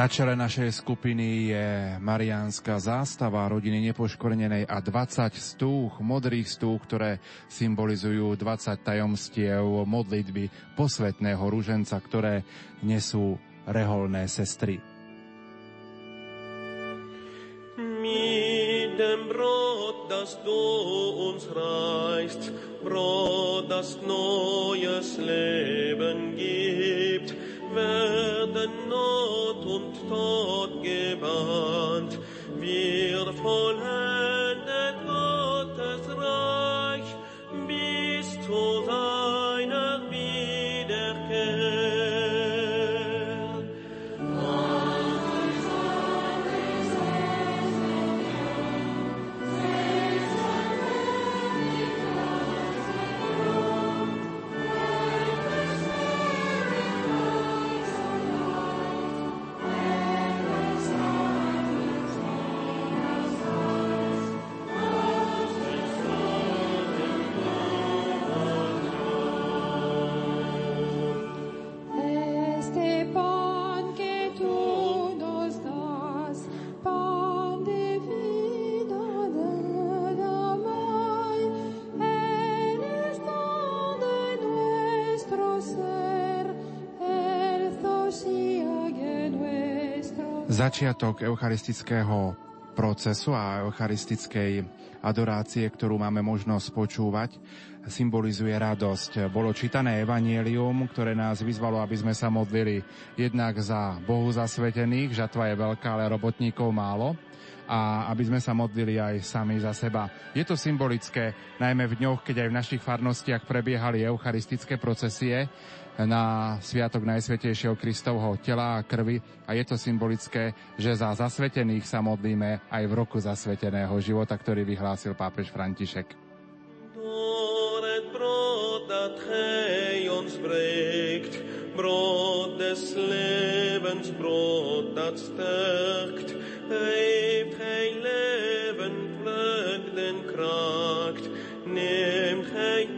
Na čele našej skupiny je Mariánska zástava rodiny nepoškvrnenej a 20 stúch, modrých stúch, ktoré symbolizujú 20 tajomstiev modlitby posvetného ruženca, ktoré nesú reholné sestry. Mit dem Brot, das du uns reichst, Brot, das neues Leben gibt, werden Not Tod gebannt, wir voller Začiatok eucharistického procesu a eucharistickej adorácie, ktorú máme možnosť počúvať, symbolizuje radosť. Bolo čítané evanielium, ktoré nás vyzvalo, aby sme sa modlili jednak za Bohu zasvetených, žatva je veľká, ale robotníkov málo, a aby sme sa modlili aj sami za seba. Je to symbolické, najmä v dňoch, keď aj v našich farnostiach prebiehali eucharistické procesie na Sviatok Najsvetejšieho Kristovho tela a krvi a je to symbolické, že za zasvetených sa modlíme aj v roku zasveteného života, ktorý vyhlásil pápež František. Brot des Lebens, Brot, dat stärkt, heeft gij leven, plukt en kraakt, neemt gij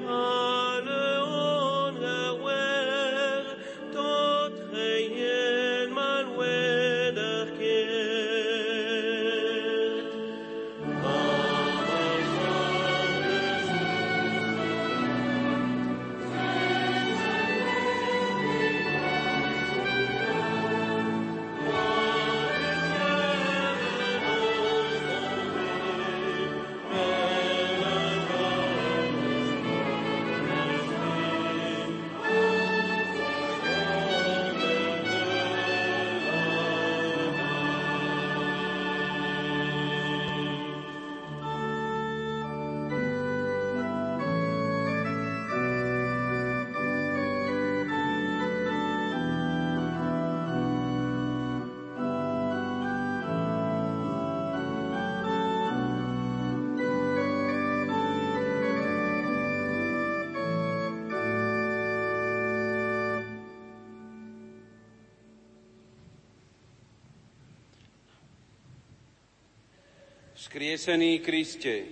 Skriesený Kriste,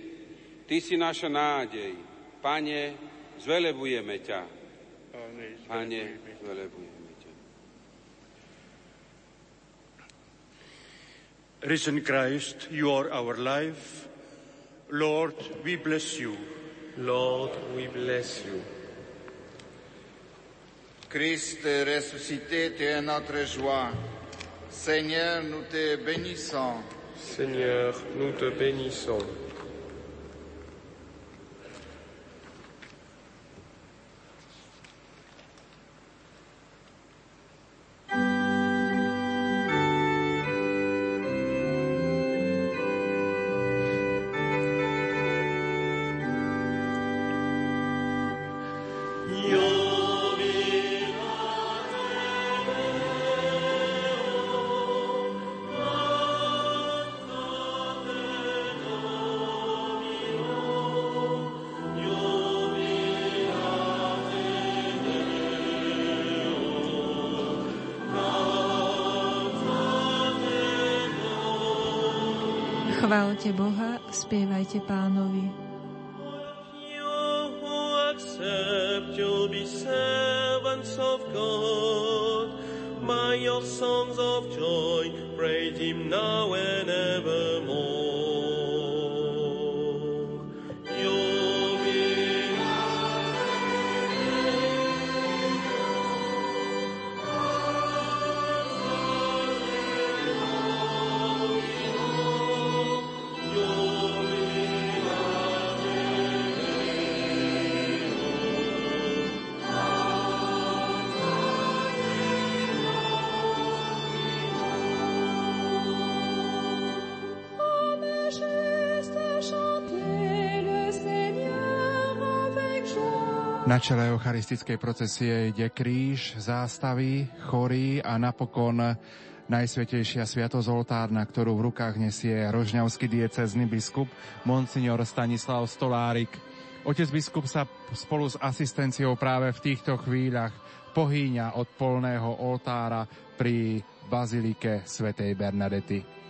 Ty si naša nádej. Pane, zvelebujeme ťa. Pane, zvelebujeme ťa. Risen Christ, you are our life. Lord, we bless you. Lord, we bless you. Christ ressuscité, tu es notre joie. Seigneur, nous te bénissons. Seigneur, nous te bénissons. Chválte Boha, spievajte pánovi. Na čele eucharistickej procesie ide kríž, zástavy, chorí a napokon Najsvetejšia sviatosť oltár, na ktorú v rukách nesie rožňavský diecezny biskup Monsignor Stanislav Stolárik. Otec biskup sa spolu s asistenciou práve v týchto chvíľach pohýňa od polného oltára pri bazilike svätej Bernadety.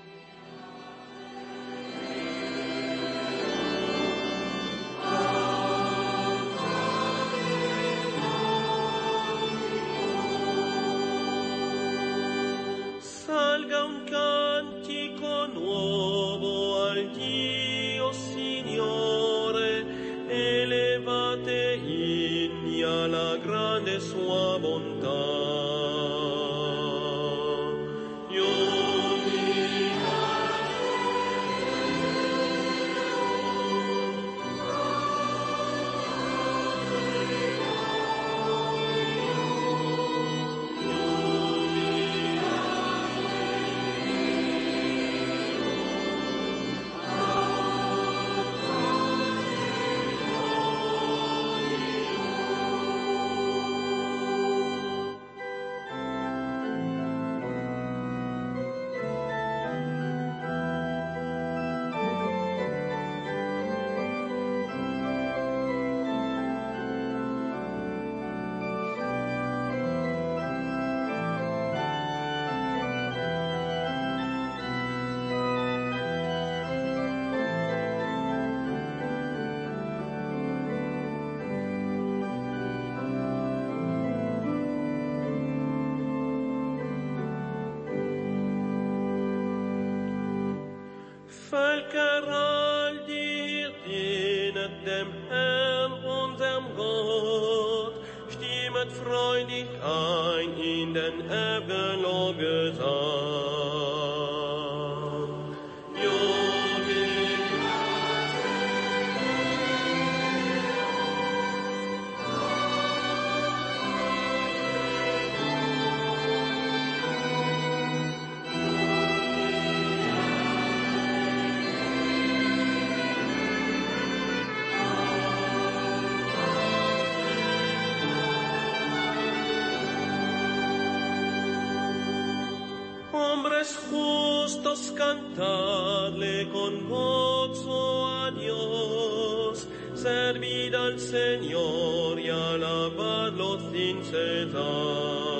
Justos cantarle con gozo a Dios, servid al Señor y alabarlo sin cesar.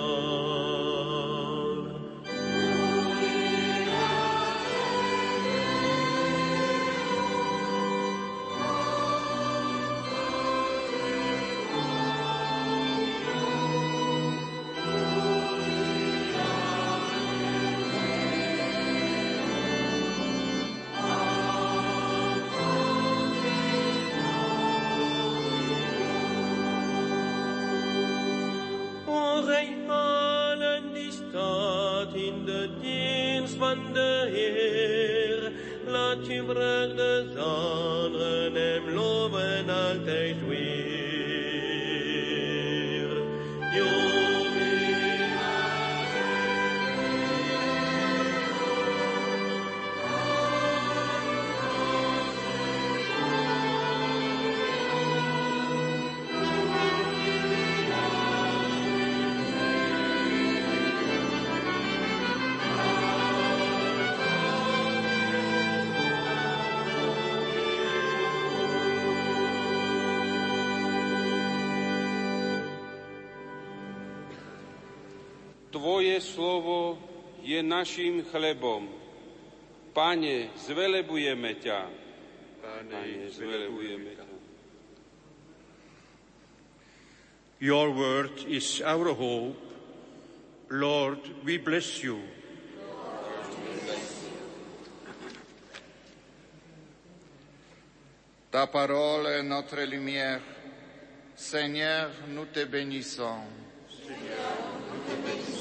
Našim chlebom. Pane, zvelebujeme ťa. Pane, zvelebujeme ťa. Your word is our hope. Lord, we bless you. Ta parole est notre lumière. Seigneur, nous te bénissons. Seigneur, nous te bénissons.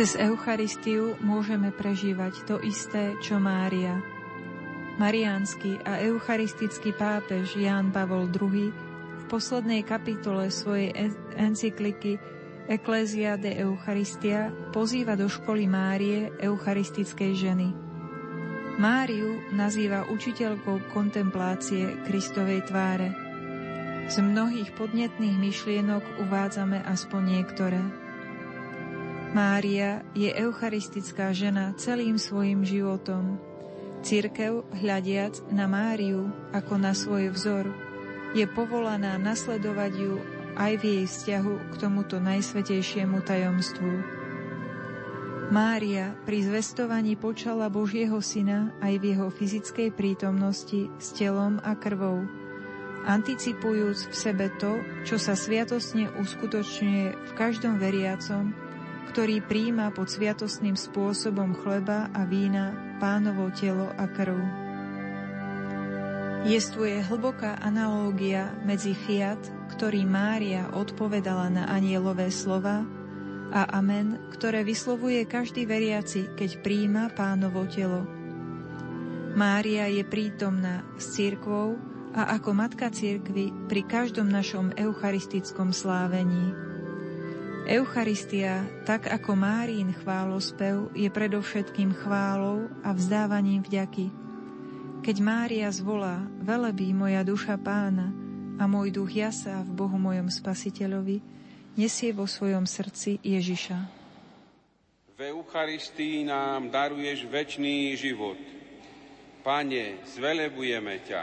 Cez Eucharistiu môžeme prežívať to isté, čo Mária. Mariánsky a eucharistický pápež Ján Pavol II v poslednej kapitole svojej encykliky Ecclesia de Eucharistia pozýva do školy Márie eucharistickej ženy. Máriu nazýva učiteľkou kontemplácie Kristovej tváre. Z mnohých podnetných myšlienok uvádzame aspoň niektoré. Mária je eucharistická žena celým svojim životom. Církev, hľadiac na Máriu ako na svoj vzor, je povolaná nasledovať ju aj v jej vzťahu k tomuto najsvetejšiemu tajomstvu. Mária pri zvestovaní počala Božieho syna aj v jeho fyzickej prítomnosti s telom a krvou, anticipujúc v sebe to, čo sa sviatosne uskutočňuje v každom veriacom, ktorý príjma pod sviatostným spôsobom chleba a vína pánovo telo a krv. Jestvuje hlboká analógia medzi fiat, ktorý Mária odpovedala na anielové slova, a amen, ktoré vyslovuje každý veriaci, keď príjma pánovo telo. Mária je prítomná s církvou a ako matka církvy pri každom našom eucharistickom slávení. Eucharistia, tak ako Márín chválospev, je predovšetkým chválou a vzdávaním vďaky – keď Mária zvolá, velebí moja duša pána a môj duch jasá v Bohu mojom spasiteľovi, nesie vo svojom srdci Ježiša. V Eucharistii nám daruješ väčší život. Pane, zvelebujeme ťa.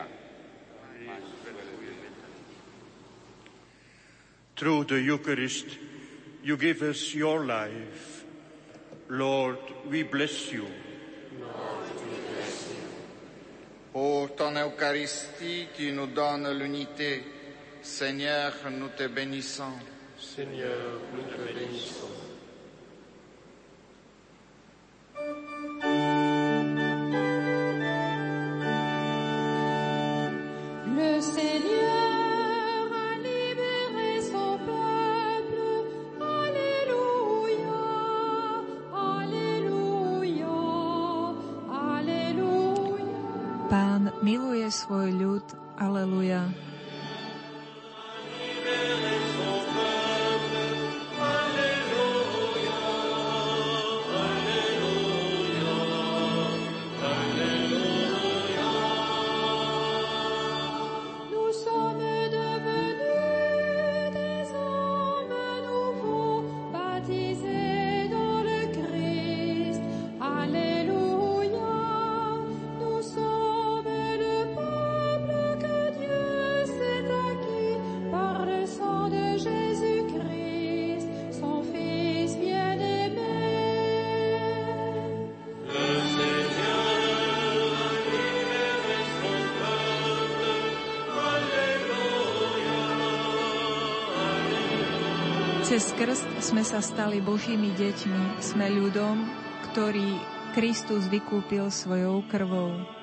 Through the Eucharist, you give us your life. Lord, we bless you. Pour ton Eucharistie, tu nous donnes l'unité. Seigneur, nous te bénissons. Seigneur, nous te bénissons. Le Seigneur miluje svoj ľud. Aleluja. Cez krst sme sa stali Božími deťmi, sme ľudom, ktorý Kristus vykúpil svojou krvou.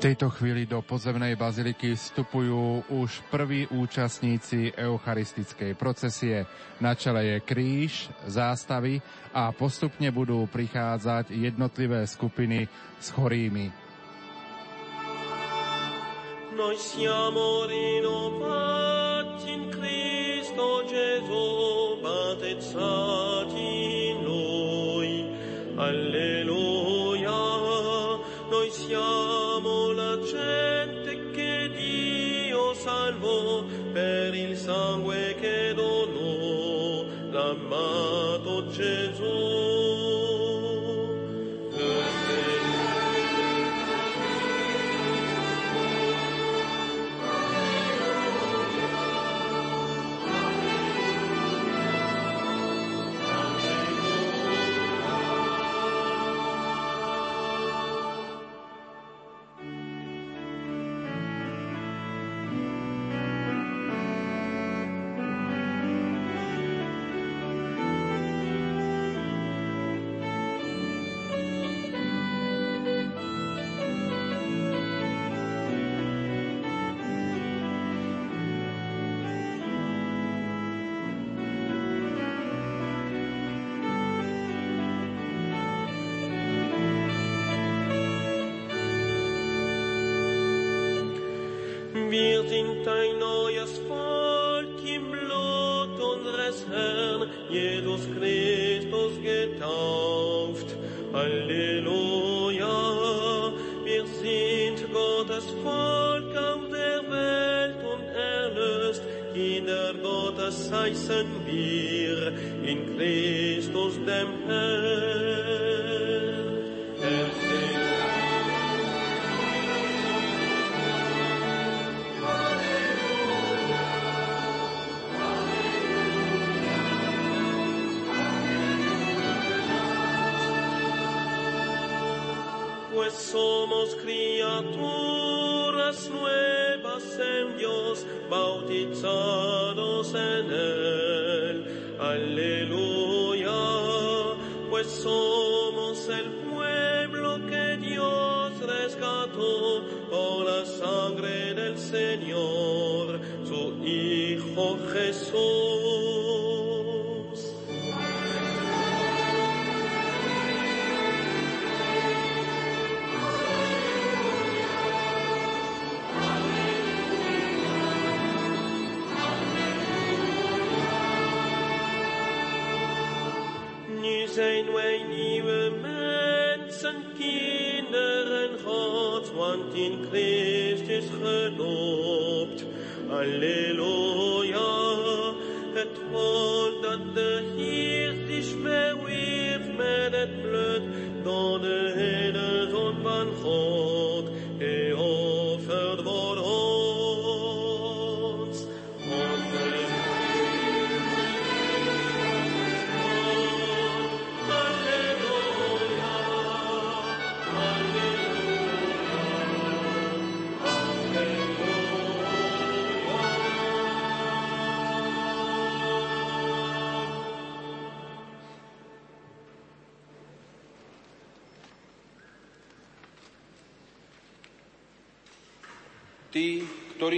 Tejto chvíli do podzemnej baziliky vstupujú už prví účastníci eucharistickej procesie. Na čele je kríž, zástavy a postupne budú prichádzať jednotlivé skupiny s chorými. Noi siamo rinnovati in Cristo Gesù, battezzati in Lui. Alleluia, per il sangue che donò l'amato Gesù. Somos criaturas nuevas en Dios, bautizados in Christus geloopt. Alleluia, het wonder dat de Heer is mij weer met het bloed.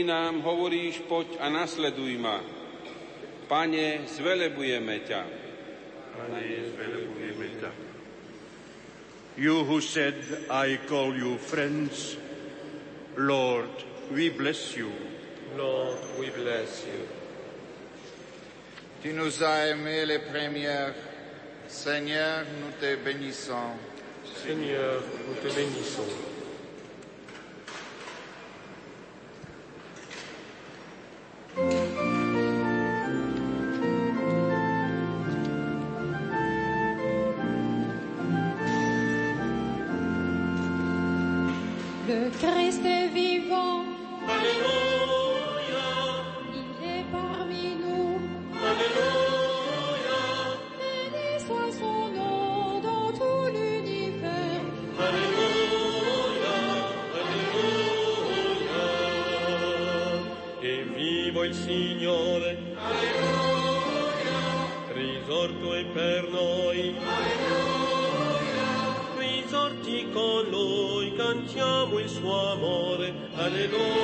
Ktorý nám hovoríš, poď a nasleduj ma. Pane, zvelebujeme ťa. Pane, zvelebujeme ťa. You who said, I call you friends, Lord, we bless you. Lord, we bless you. Tu nous as aimés les premières. Seigneur, nous te bénissons. Seigneur, nous te bénissons. Señor.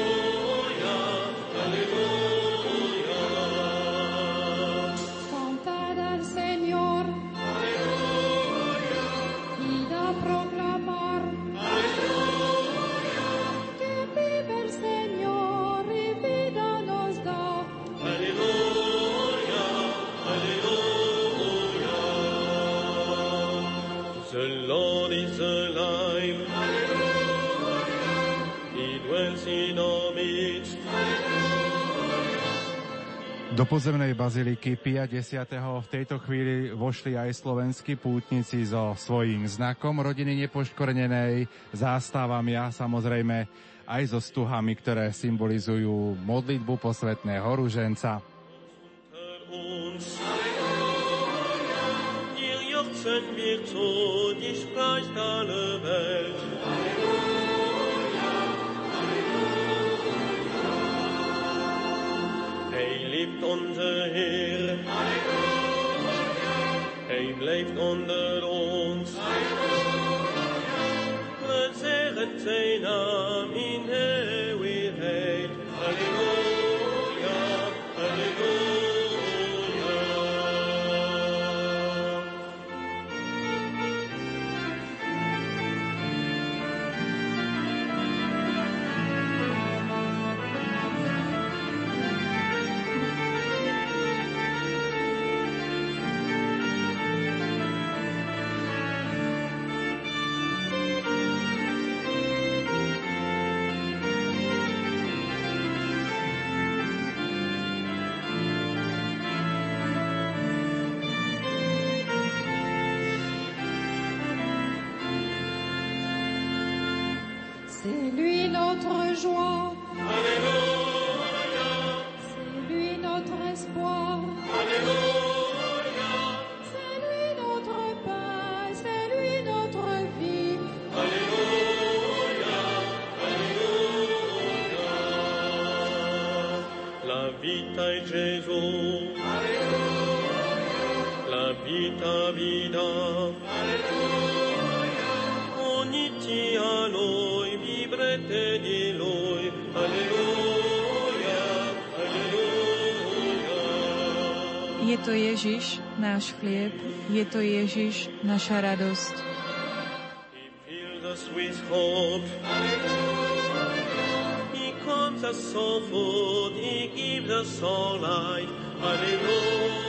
Pozemnej baziliky Pia 10. v tejto chvíli vošli aj slovenskí pútnici so svojím znakom rodiny nepoškornenej, zástavami a samozrejme aj so stuhami, ktoré symbolizujú modlitbu posvetného ruženca. Welt. Hij lebt unser Herr. Hij blijft onder ons. We zeggen zijn naam in eeuwigheid. C'est lui notre joie. Ježiš, náš chlieb, je to Ježiš, naša radosť. He comes us so food, He gives us all life. Alleluia,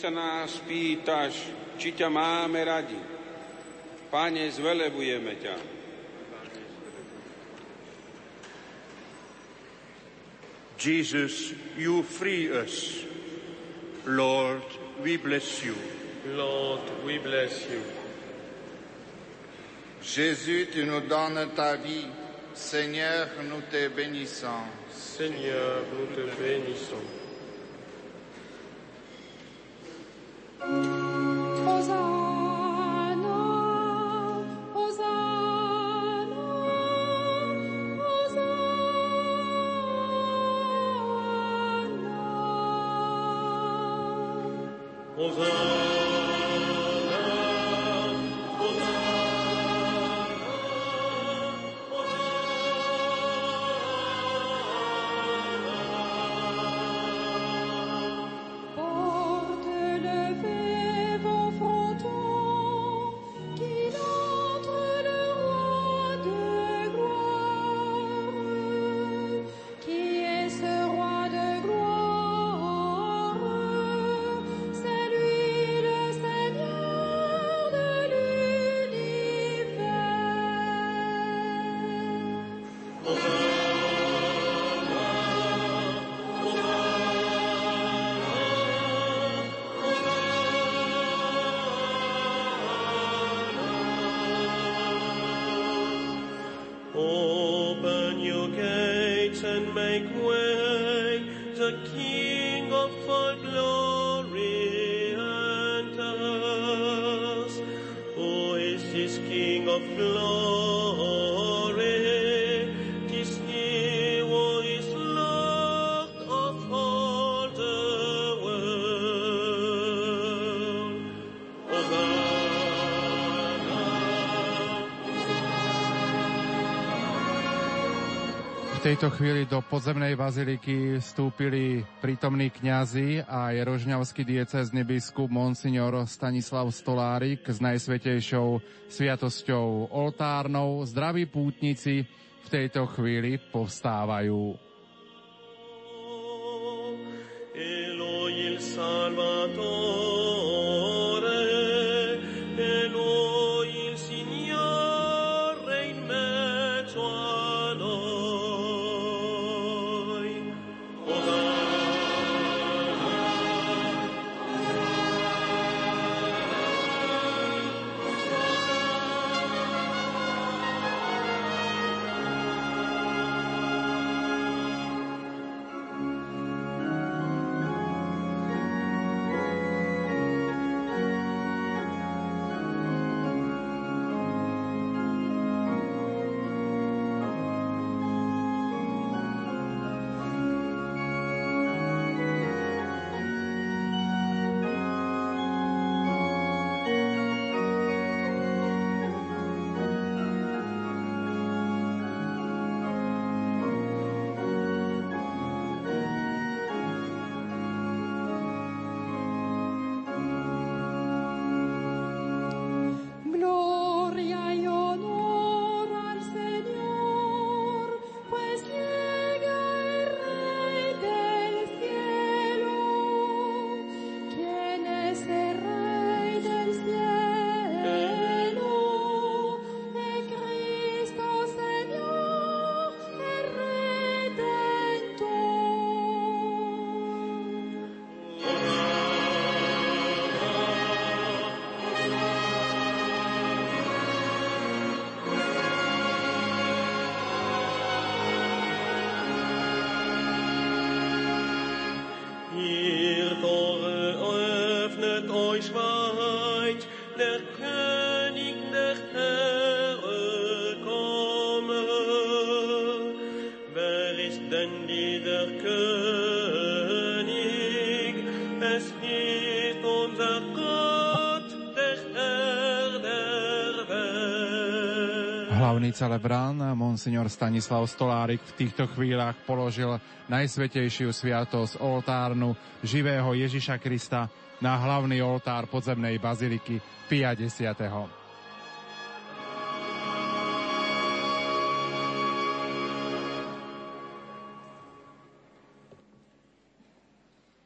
sa nás pýtaš, či ťa máme radi. Pane, zvelebujeme ťa. Jesus, you free us. Lord, we bless you. Lord, we bless you. Jésus, tu nous donnes ta vie. Seigneur, nous te bénissons. Seigneur, nous te bénissons. Hosanna, tejto chvíli do podzemnej baziliky vstúpili prítomní kňazi a je rožňavský diecezny biskup Monsignor Stanislav Stolárik s najsvetejšou sviatosťou oltárnou. Zdraví pútnici v tejto chvíli povstávajú. Eloi il celebrán, monsignor Stanislav Stolárik, v týchto chvíľach položil najsvetejšiu sviatosť oltárnu živého Ježiša Krista na hlavný oltár podzemnej baziliky Pia 10.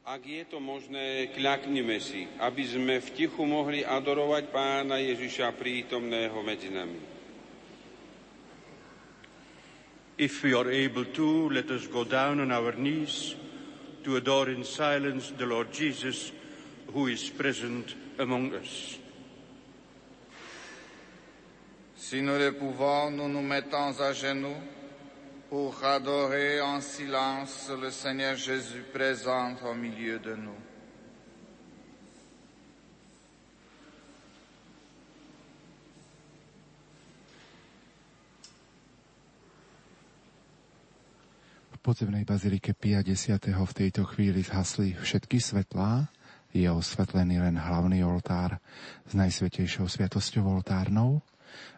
Ak je to možné, kľaknime si, aby sme v tichu mohli adorovať Pána Ježiša prítomného medzi nami. If we are able to, let us go down on our knees to adore in silence the Lord Jesus, who is present among us. Si nous le pouvons, nous nous mettons à genoux pour adorer en silence le Seigneur Jésus présent au milieu de nous. Podzemnej bazilike Pia 10. v tejto chvíli zhasli všetky svetlá, je osvetlený len hlavný oltár s najsvetejšou sviatosťou oltárnou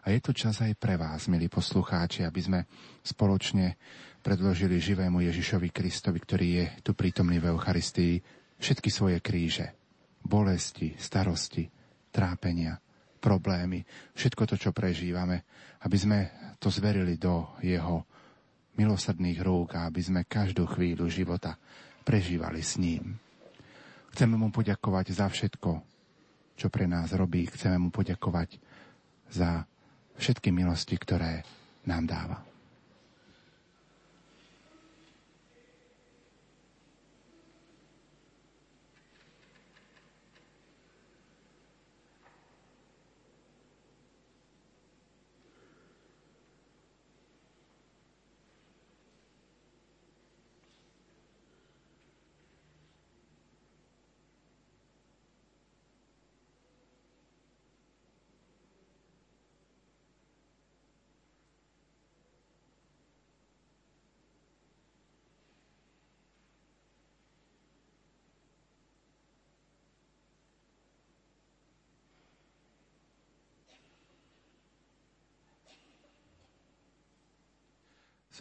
a je to čas aj pre vás, milí poslucháči, aby sme spoločne predložili živému Ježišovi Kristovi, ktorý je tu prítomný v Eucharistii, všetky svoje kríže, bolesti, starosti, trápenia, problémy, všetko to, čo prežívame, aby sme to zverili do jeho milosrdných rúk a aby sme každú chvíľu života prežívali s ním. Chceme mu poďakovať za všetko, čo pre nás robí. Chceme mu poďakovať za všetky milosti, ktoré nám dáva.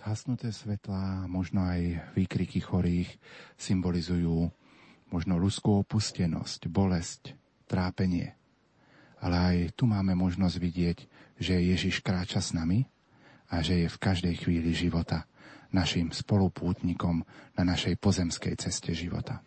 Zhasnuté svetlá, možno aj výkriky chorých symbolizujú možno ľudskú opustenosť, bolesť, trápenie. Ale aj tu máme možnosť vidieť, že Ježiš kráča s nami a že je v každej chvíli života našim spolupútnikom na našej pozemskej ceste života.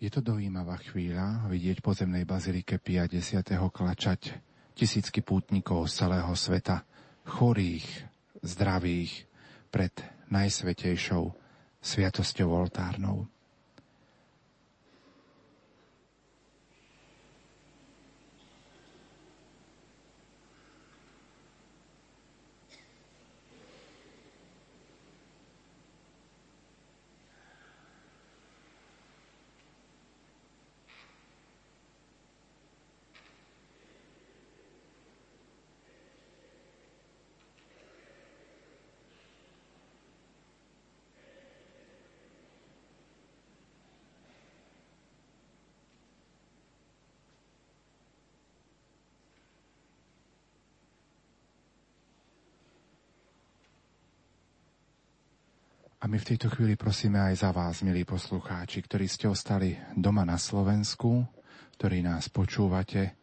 Je to dojímavá chvíľa vidieť po zemnej bazilike Pia 10. klačať tisícky pútnikov z celého sveta, chorých, zdravých, pred najsvetejšou sviatosťou oltárnou. My v tejto chvíli prosíme aj za vás, milí poslucháči, ktorí ste ostali doma na Slovensku, ktorí nás počúvate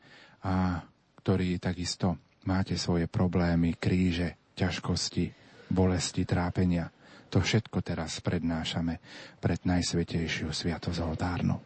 a ktorí takisto máte svoje problémy, kríže, ťažkosti, bolesti, trápenia. To všetko teraz prednášame pred Najsvetejšiu Sviatosť oltárnu.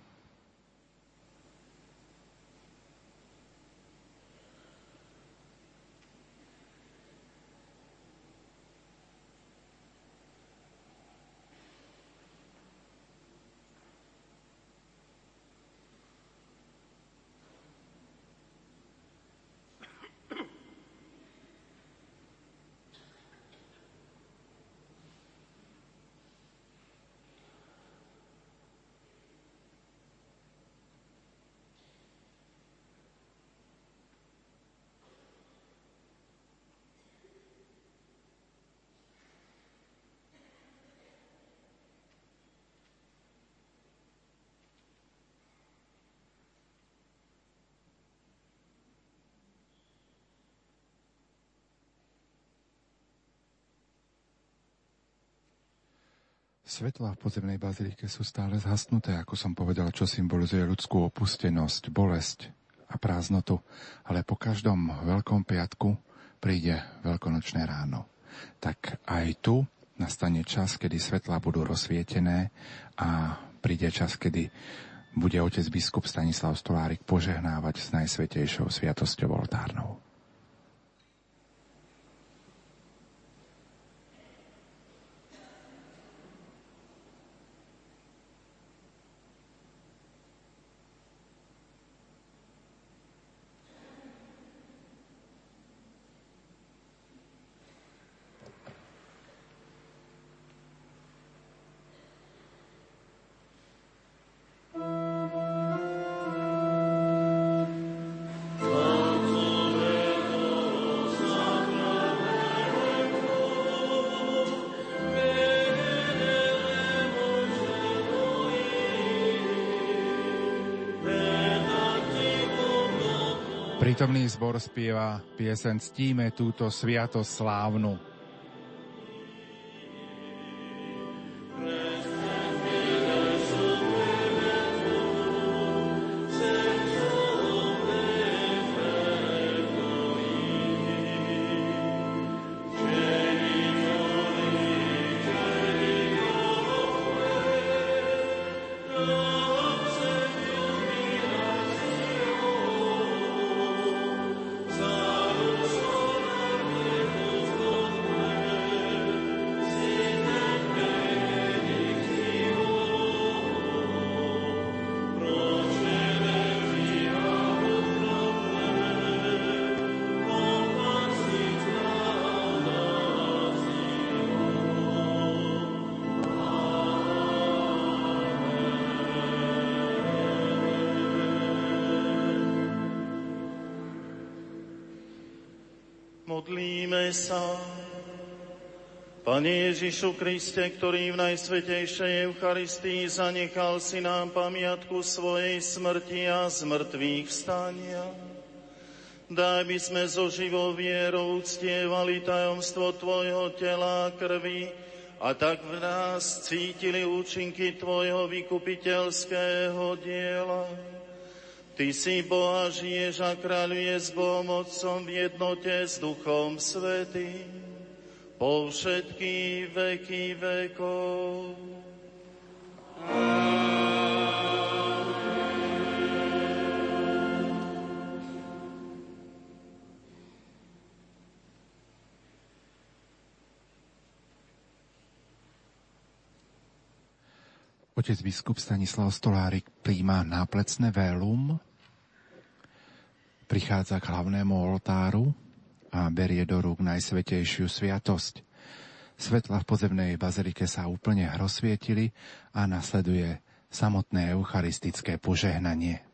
Svetlá v podzemnej bazilike sú stále zhasnuté, ako som povedal, čo symbolizuje ľudskú opustenosť, bolesť a prázdnotu. Ale po každom veľkom piatku príde veľkonočné ráno. Tak aj tu nastane čas, kedy svetlá budú rozsvietené a príde čas, kedy bude otec biskup Stanislav Stolárik požehnávať s najsvetejšou sviatosťou oltárnou. Prítomný zbor spieva piesen Ctíme túto sviatosť slávnu. Ježišu Kriste, ktorý v Najsvetejšej Eucharistii zanechal si nám pamiatku svojej smrti a zmrtvých vstania, daj by sme so živou vierou uctievali tajomstvo Tvojho tela a krvi a tak v nás cítili účinky Tvojho vykupiteľského diela. Ty si Boha žiješ a kráľuje s Bohom Otcom v jednote s Duchom Svetým po všetky veky vekov. Otec biskup Stanislav Stolárik príjma náplecné vélum prichádza k hlavnému oltáru a berie do rúk najsvetejšiu sviatosť. Svetla v pozemnej bazilike sa úplne rozsvietili a nasleduje samotné eucharistické požehnanie.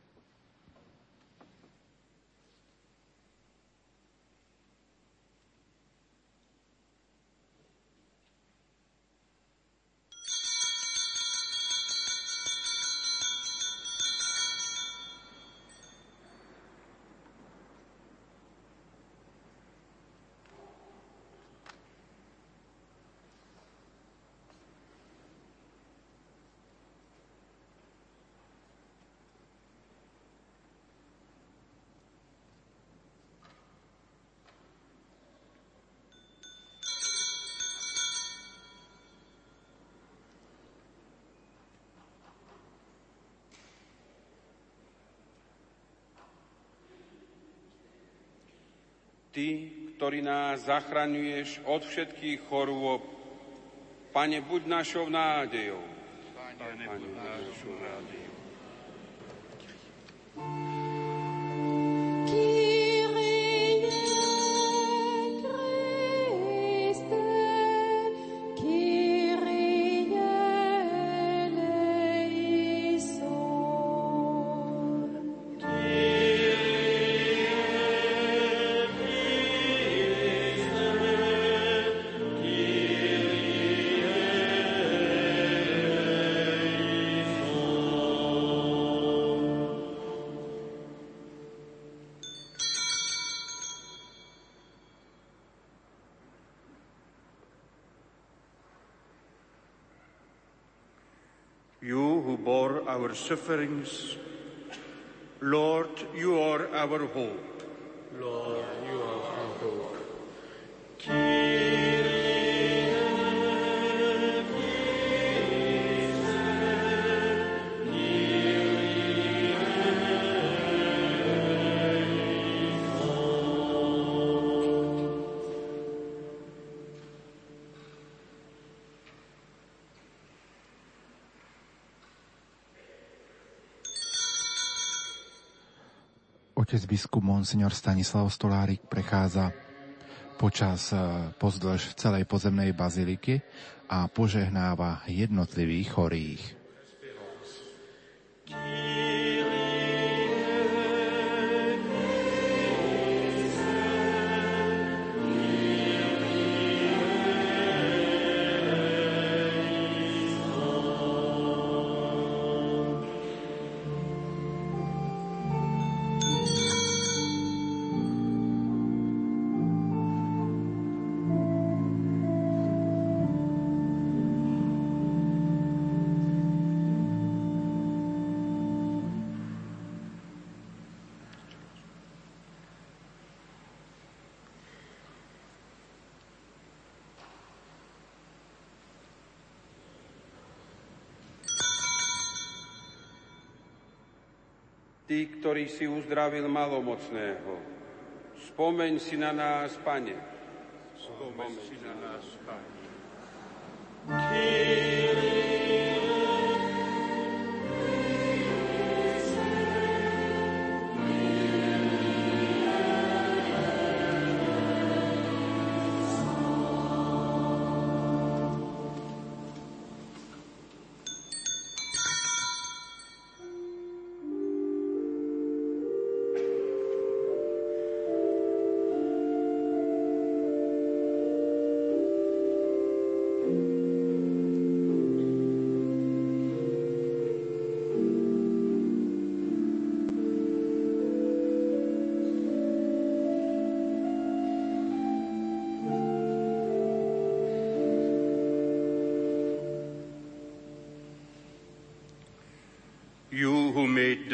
Ktorý nás zachraňuješ od všetkých chorôb, Pane, buď našou nádejou. Pane, Pane buď našou nádejou. Our sufferings. Lord, you are our hope. Otec biskup Monsignor Stanislav Stolárik prechádza počas e, pozdĺž celej pozemnej baziliky a požehnáva jednotlivých chorých. Ty, ktorý si uzdravil malomocného, spomeň si na nás, Pane. Spomeň si na nás, Pane.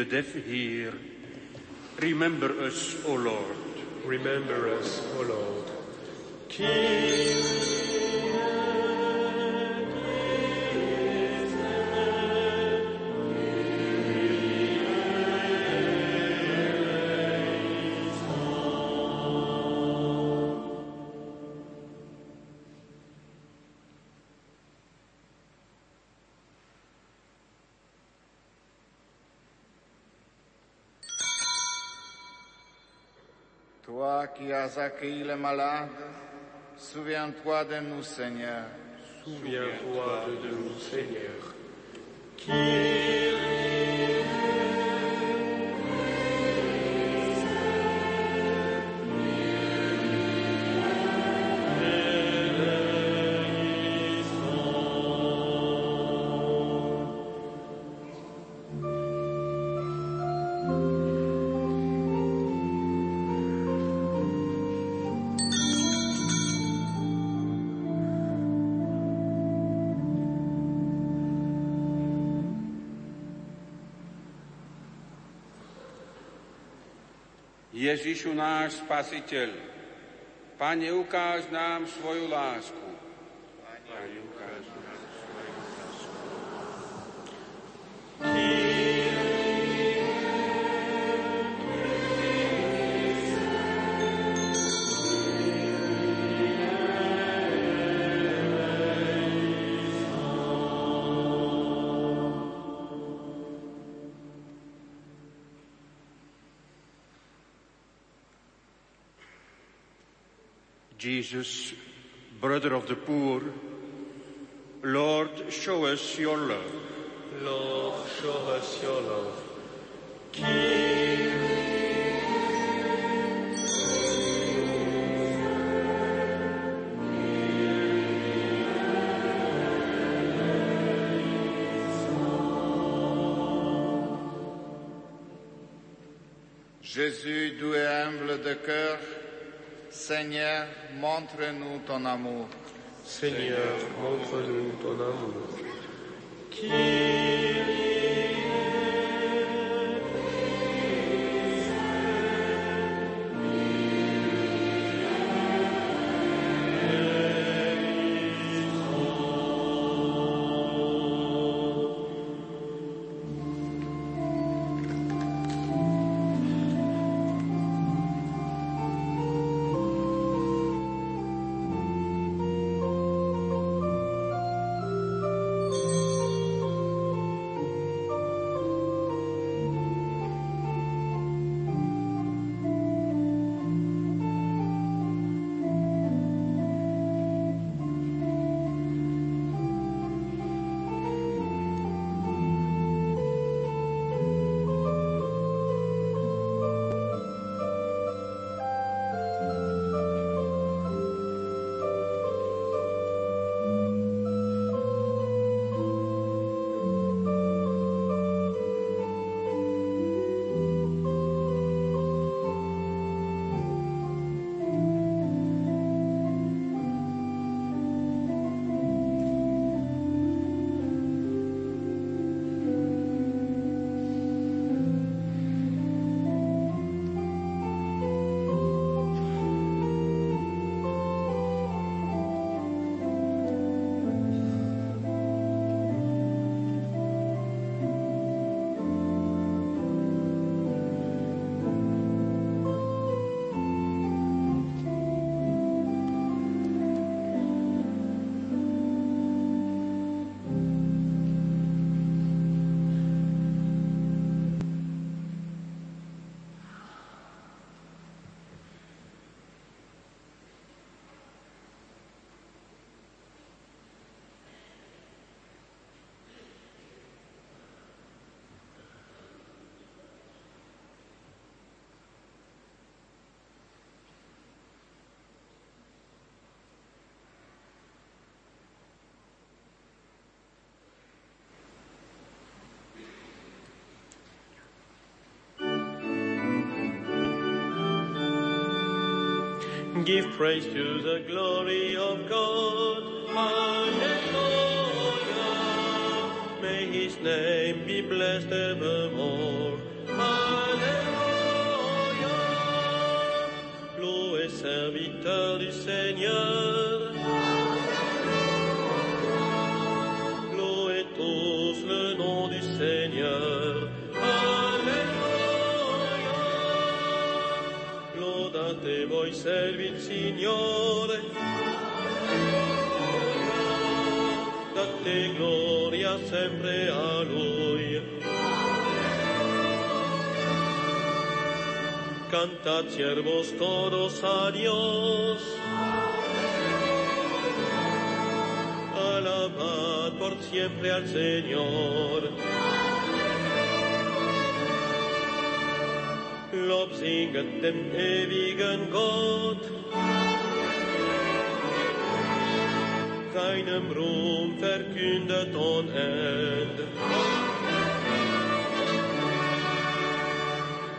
The deaf hear. Remember us, O Lord. Remember us, O Lord. King les malades, souviens-toi de nous, Seigneur. Souviens-toi de nous, Seigneur. Ježišu náš Spasiteľ, Pane, ukáž nám svoju lásku. Jesus, brother of the poor, Lord, show us your love. Lord, show us your love. Jésus, doux et humble de cœur, Seigneur, montre-nous ton amour. Seigneur, montre-nous ton amour. Give praise to the glory of God. Hallelujah. May his name be blessed evermore. Hallelujah. Loué serviteur du Seigneur. Servi il Signore. Date gloria sempre a Lui. Cantad siervos todos a Dios. Alabad por siempre al Señor. Lob singet dem ewigen Gott. Seinem Ruhm verkündet.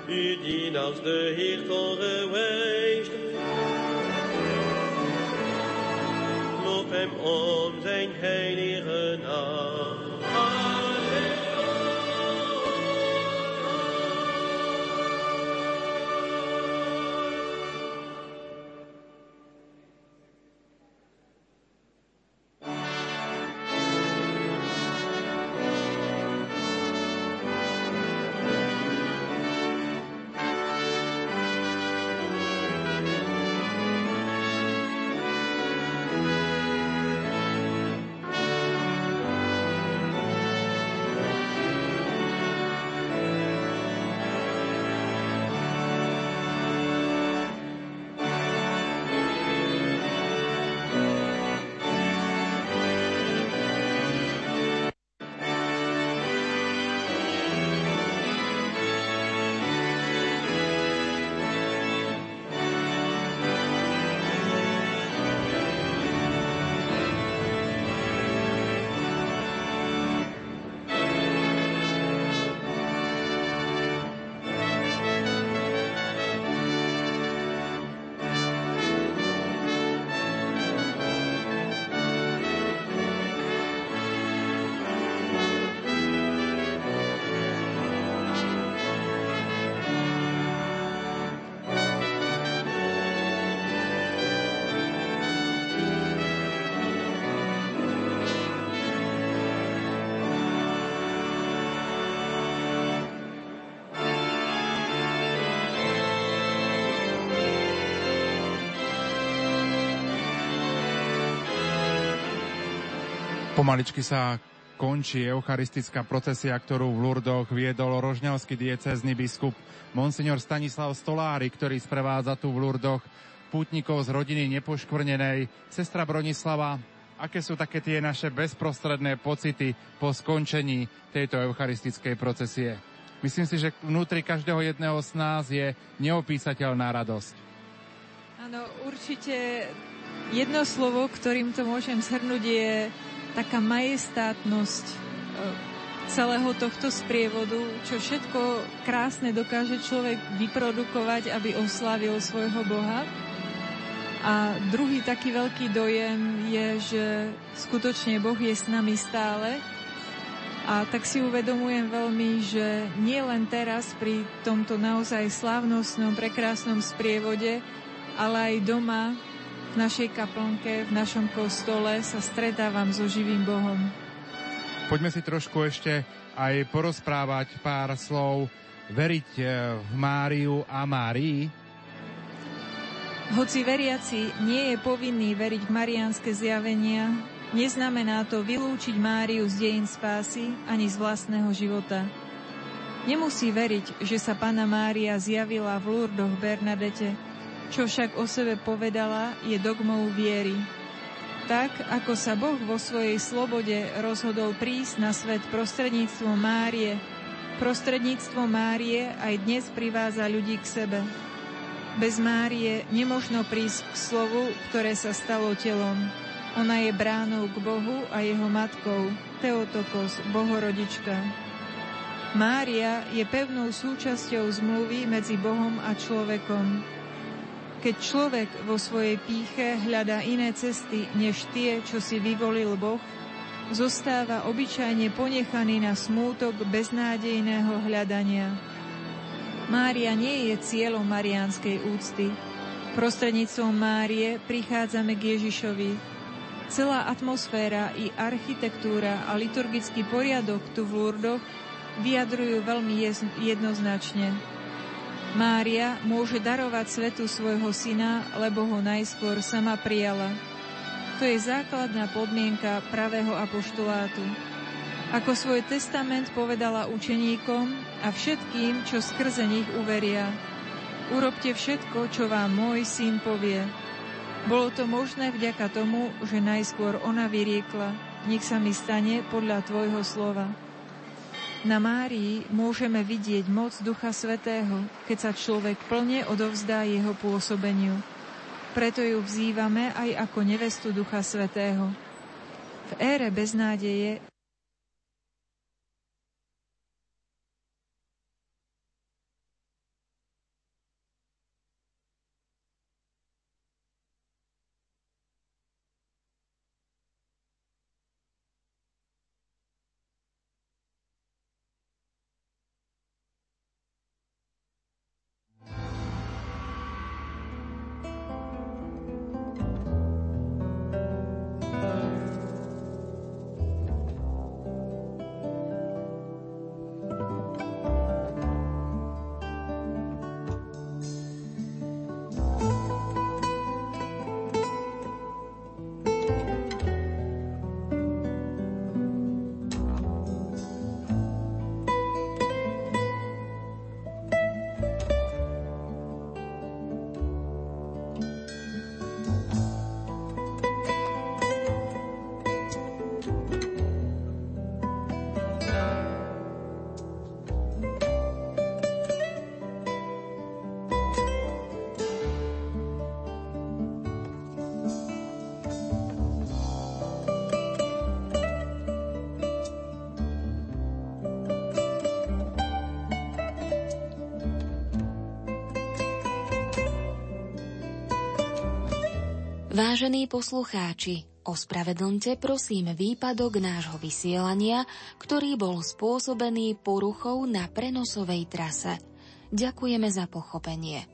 U dien als de Heer geweest. Lof hem om zijn heilige Pomaličky sa končí eucharistická procesia, ktorú v Lurdoch viedol rožňavský diecézny biskup Monsignor Stanislav Stolári, ktorý sprevádza tu v Lurdoch pútnikov z rodiny nepoškvrnenej. Sestra Bronislava, aké sú také tie naše bezprostredné pocity po skončení tejto eucharistickej procesie? Myslím si, že vnútri každého jedného z nás je neopísateľná radosť. Áno, určite jedno slovo, ktorým to môžem zhrnúť, je taká majestátnosť e, celého tohto sprievodu, čo všetko krásne dokáže človek vyprodukovať, aby oslávil svojho Boha. A druhý taký veľký dojem je, že skutočne Boh je s nami stále. A tak si uvedomujem veľmi, že nie len teraz pri tomto naozaj slávnostnom, prekrásnom sprievode, ale aj doma v našej kaplnke, v našom kostole sa stretávam so živým Bohom. Poďme si trošku ešte aj porozprávať pár slov. Veriť eh, v Máriu a Márii? Hoci veriaci nie je povinný veriť v mariánske zjavenia, neznamená to vylúčiť Máriu z dejín spásy ani z vlastného života. Nemusí veriť, že sa Pana Mária zjavila v Lurdoch Bernadete, čo však o sebe povedala, je dogmou viery. Tak, ako sa Boh vo svojej slobode rozhodol prísť na svet prostredníctvom Márie, prostredníctvom Márie aj dnes privádza ľudí k sebe. Bez Márie nemožno prísť k slovu, ktoré sa stalo telom. Ona je bránou k Bohu a jeho matkou, Teotokos, Bohorodička. Mária je pevnou súčasťou zmluvy medzi Bohom a človekom. Keď človek vo svojej píche hľadá iné cesty než tie, čo si vyvolil Boh, zostáva obyčajne ponechaný na smútok beznádejného hľadania. Mária nie je cieľom mariánskej úcty. Prostredníctvom Márie prichádzame k Ježišovi. Celá atmosféra i architektúra a liturgický poriadok tu v Lurdoch vyjadrujú veľmi jednoznačne. Mária môže darovať svetu svojho syna, lebo ho najskôr sama prijala. To je základná podmienka pravého apoštolátu. Ako svoj testament povedala učeníkom a všetkým, čo skrze nich uveria. Urobte všetko, čo vám môj syn povie. Bolo to možné vďaka tomu, že najskôr ona vyriekla, nech sa mi stane podľa tvojho slova. Na Márii môžeme vidieť moc Ducha Svetého, keď sa človek plne odovzdá jeho pôsobeniu. Preto ju vzývame aj ako nevestu Ducha Svetého. V ére beznádeje Vážení poslucháči, ospravedlňte prosím výpadok nášho vysielania, ktorý bol spôsobený poruchou na prenosovej trase. Ďakujeme za pochopenie.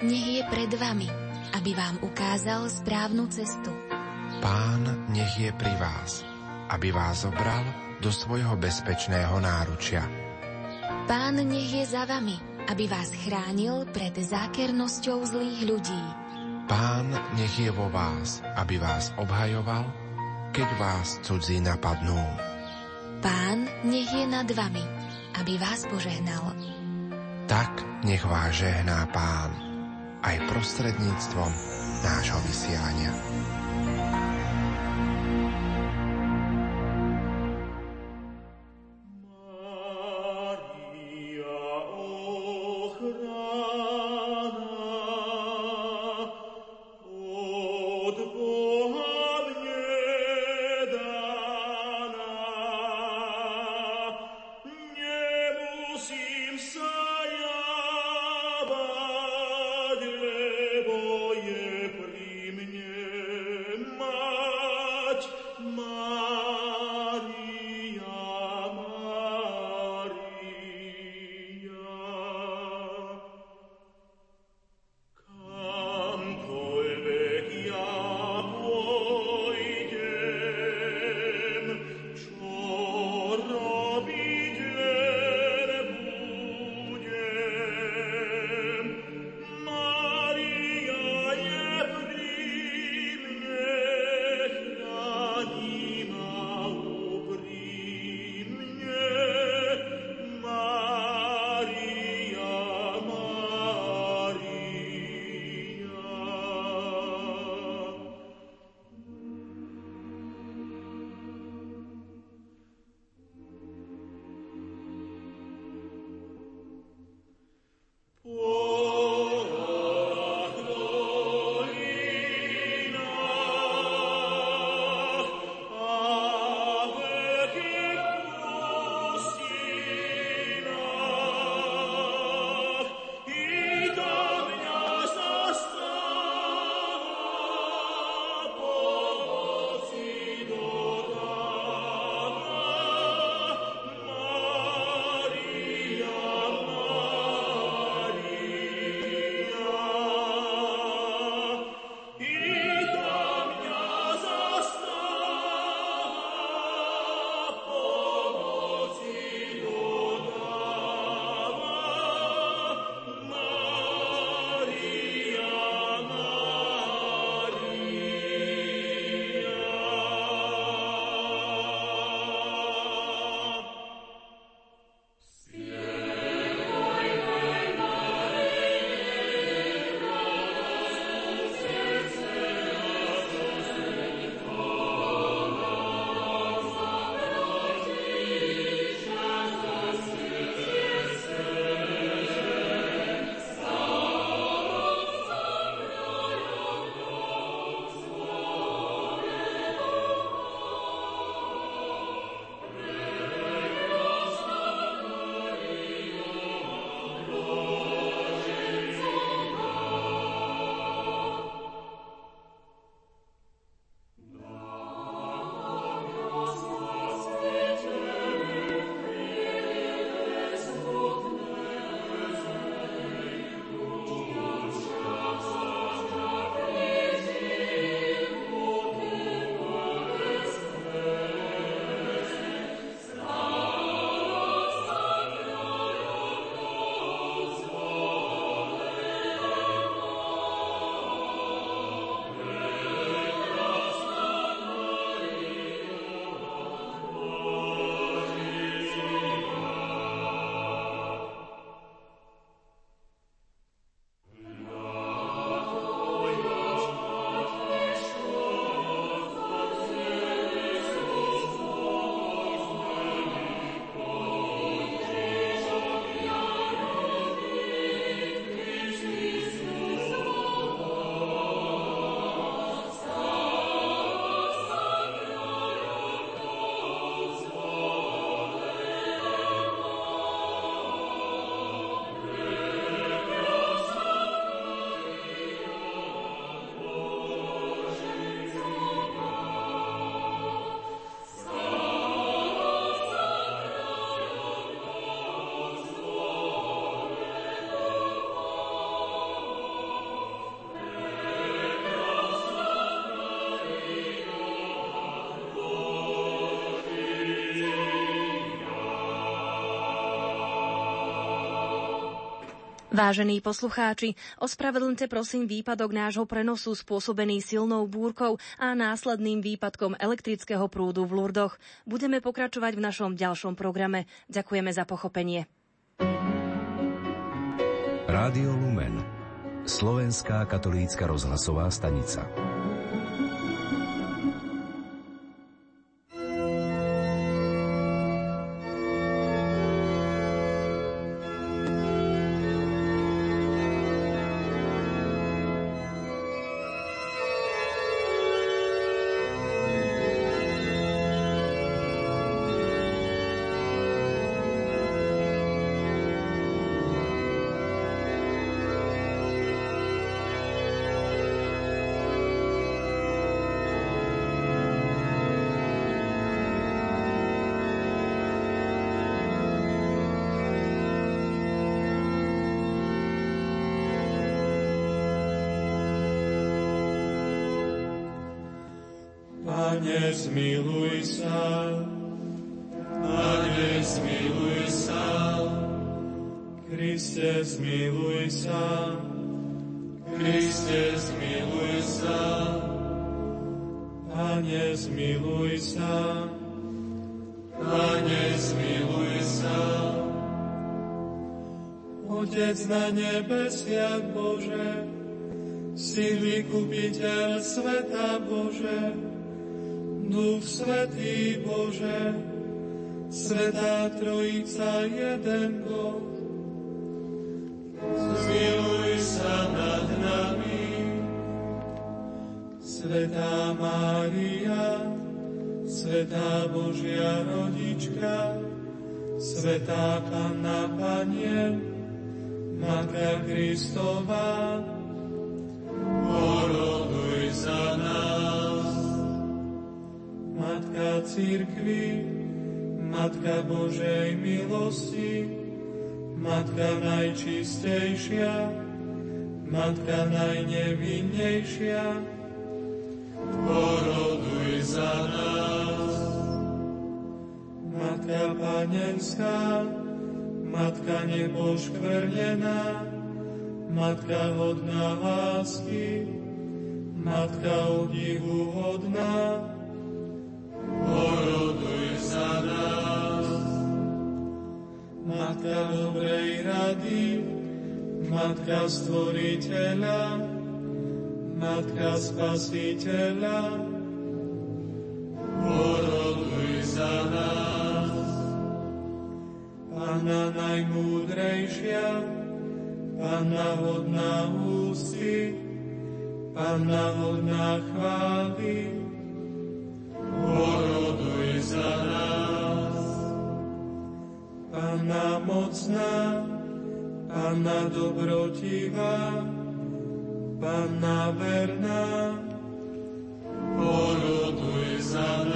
Nech je pred vami, aby vám ukázal správnu cestu. Pán nech je pri vás, aby vás zobral do svojho bezpečného náručia. Pán nech je za vami, aby vás chránil pred zákernosťou zlých ľudí. Pán nech je vo vás, aby vás obhajoval, keď vás cudzí napadnú. Pán nech je nad vami, aby vás požehnal. Tak nech vás žehná Pán aj prostredníctvom nášho vysielania. Vážení poslucháči, ospravedlňte prosím výpadok nášho prenosu spôsobený silnou búrkou a následným výpadkom elektrického prúdu v Lurdoch. Budeme pokračovať v našom ďalšom programe. Ďakujeme za pochopenie. Rádio Lumen Slovenská katolícka rozhlasová stanica. Pane, zmiluj sa. Pane, zmiluj sa. Kriste, zmiluj sa. Kriste, zmiluj sa. Pane, zmiluj sa. Pane, zmiluj sa. Otec na nebesiach Bože, si vykupiteľ sveta Bože, Duch Svetý Bože, Svetá Trojica, jeden Boh. Zmiluj sa nad nami, Svetá Mária, Svetá Božia Rodička, Svetá Panna Panie, Matka Kristová, poroduj za nás. Matka Matka Božej milosti, Matka najčistejšia, Matka najnevinnejšia, poroduj za nás. Matka Panenská, Matka nepoškvrnená, Matka hodná lásky, Matka hodná, poroduj za nás. Matka dobrej rady, Matka stvoriteľa, Matka spasiteľa, poroduj za nás. Panna najmúdrejšia, Panna hodná ústy, Panna hodná chvály, poroduj za nás. Panna mocná, Panna dobrotivá, Panna verná, poroduj za nás.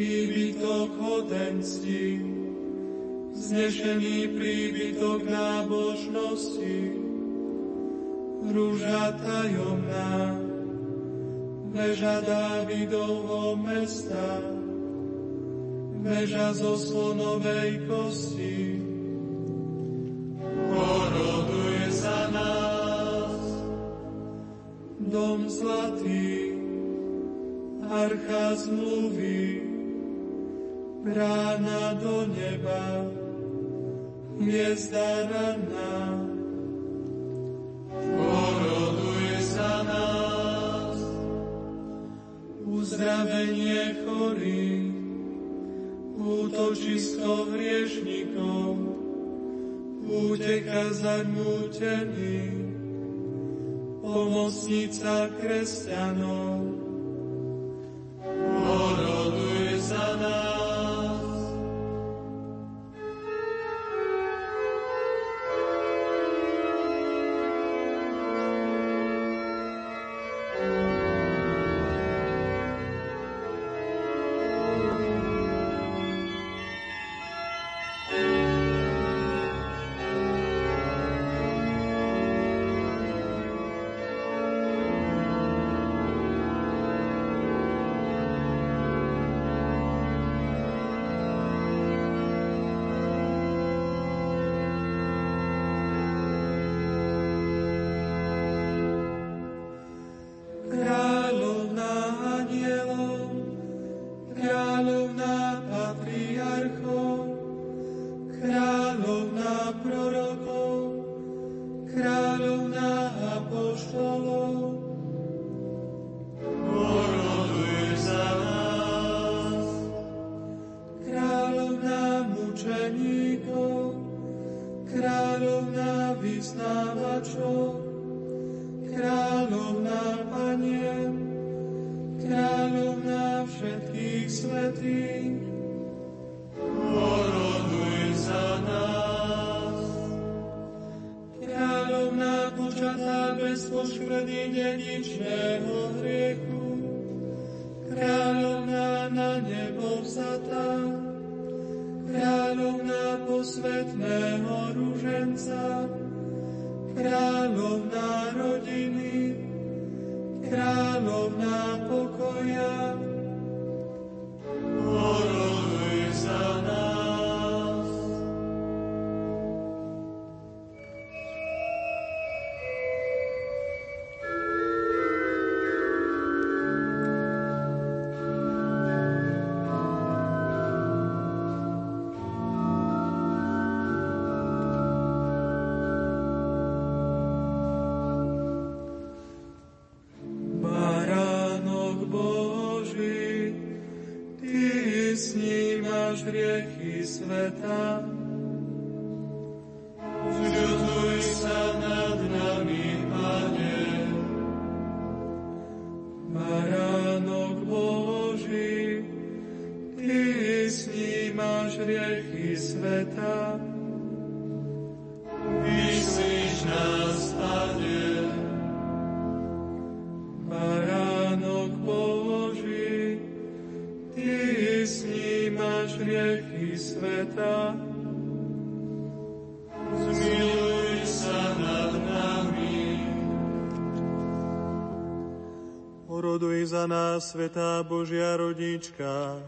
Príbytok hodenství, znešený príbytok nábožnosti, rúža tajomná, veža Dávidovho mesta, veža zo slonovej kosti. Poroduj za nás, dom zlatý, archa zmluvy, rána do neba, hviezda ranná, poroduje za nás. Uzdravenie chorých, útočisko hriešnikov, úteka zanútených, pomocnica kresťanov, za nás, Svetá Božia rodička.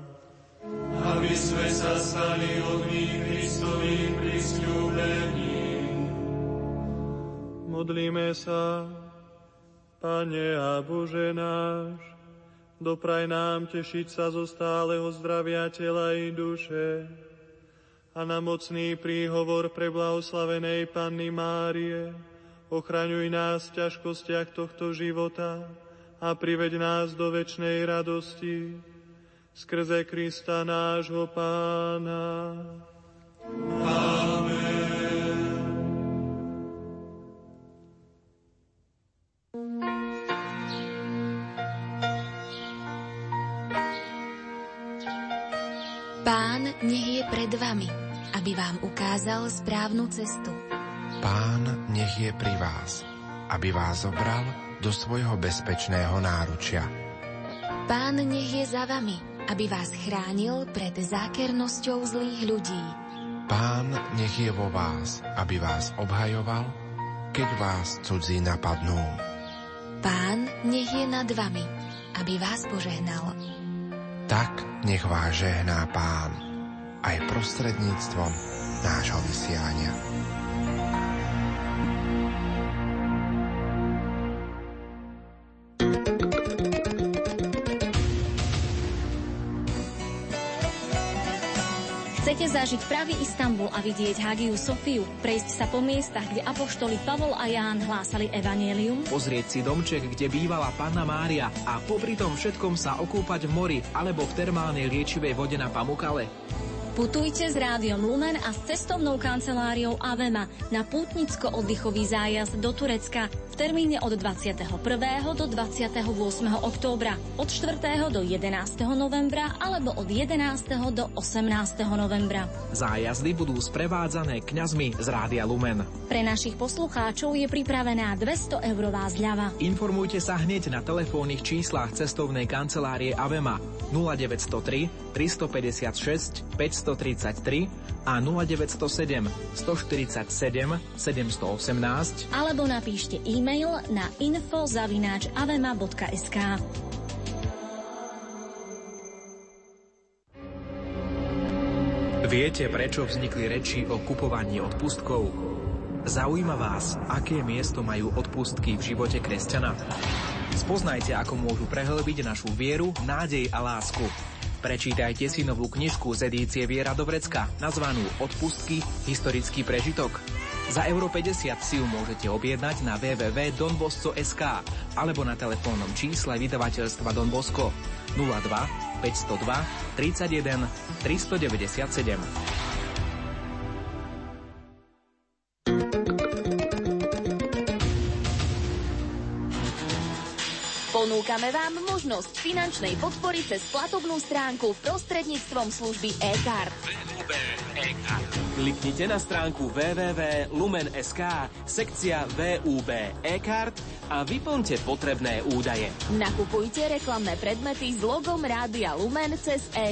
Aby sme sa stali ohní Kristovým prisľúbením. Modlíme sa, Pane a Bože náš, dopraj nám tešiť sa zo stáleho zdravia tela i duše a na mocný príhovor pre blahoslavenej Panny Márie, ochraňuj nás v ťažkostiach tohto života, a priveď nás do večnej radosti skrze Krista nášho Pána. Amen. Nech je pred vami, aby vám ukázal správnu cestu. Pán nech je pri vás, aby vás zobral do svojho bezpečného náručia. Pán nech je za vami, aby vás chránil pred zákernosťou zlých ľudí. Pán nech je vo vás, aby vás obhajoval, keď vás cudzí napadnú. Pán nech je nad vami, aby vás požehnal. Tak nech vás žehná Pán, aj prostredníctvom nášho vysiania. Chcete zažiť pravý Istanbul a vidieť Hagiu Sofiu, prejsť sa po miestach, kde apoštoli Pavol a Ján hlásali evanielium? Pozrieť si domček, kde bývala Panna Mária a popri tom všetkom sa okúpať v mori alebo v termálnej liečivej vode na Pamukale? Putujte s rádiom Lumen a s cestovnou kanceláriou Avema na pútnicko-oddychový zájazd do Turecka v termíne od 21. do 28. októbra, od 4. do 11. novembra alebo od 11. do 18. novembra. Zájazdy budú sprevádzané kňazmi z Rádia Lumen. Pre našich poslucháčov je pripravená 200 eurová zľava. Informujte sa hneď na telefónnych číslach cestovnej kancelárie Avema 0903 356 500 133 a 0907 147 718 alebo napíšte e-mail na info.avema.sk Viete, prečo vznikli reči o kupovaní odpustkov? Zaujíma vás, aké miesto majú odpustky v živote kresťana? Spoznajte, ako môžu prehlbiť našu vieru, nádej a lásku. Prečítajte si novú knižku z edície Viera Dobrecka, nazvanú Odpustky – historický prežitok. Za euro 50 si ju môžete objednať na www.donbosco.sk alebo na telefónnom čísle vydavateľstva Don Bosco 02 502 31 397. Ponúkame vám možnosť finančnej podpory cez platobnú stránku prostredníctvom služby e-card. Kliknite na stránku www.lumen.sk, sekcia VUB e-card a vyplňte potrebné údaje. Nakupujte reklamné predmety s logom Rádia Lumen cez e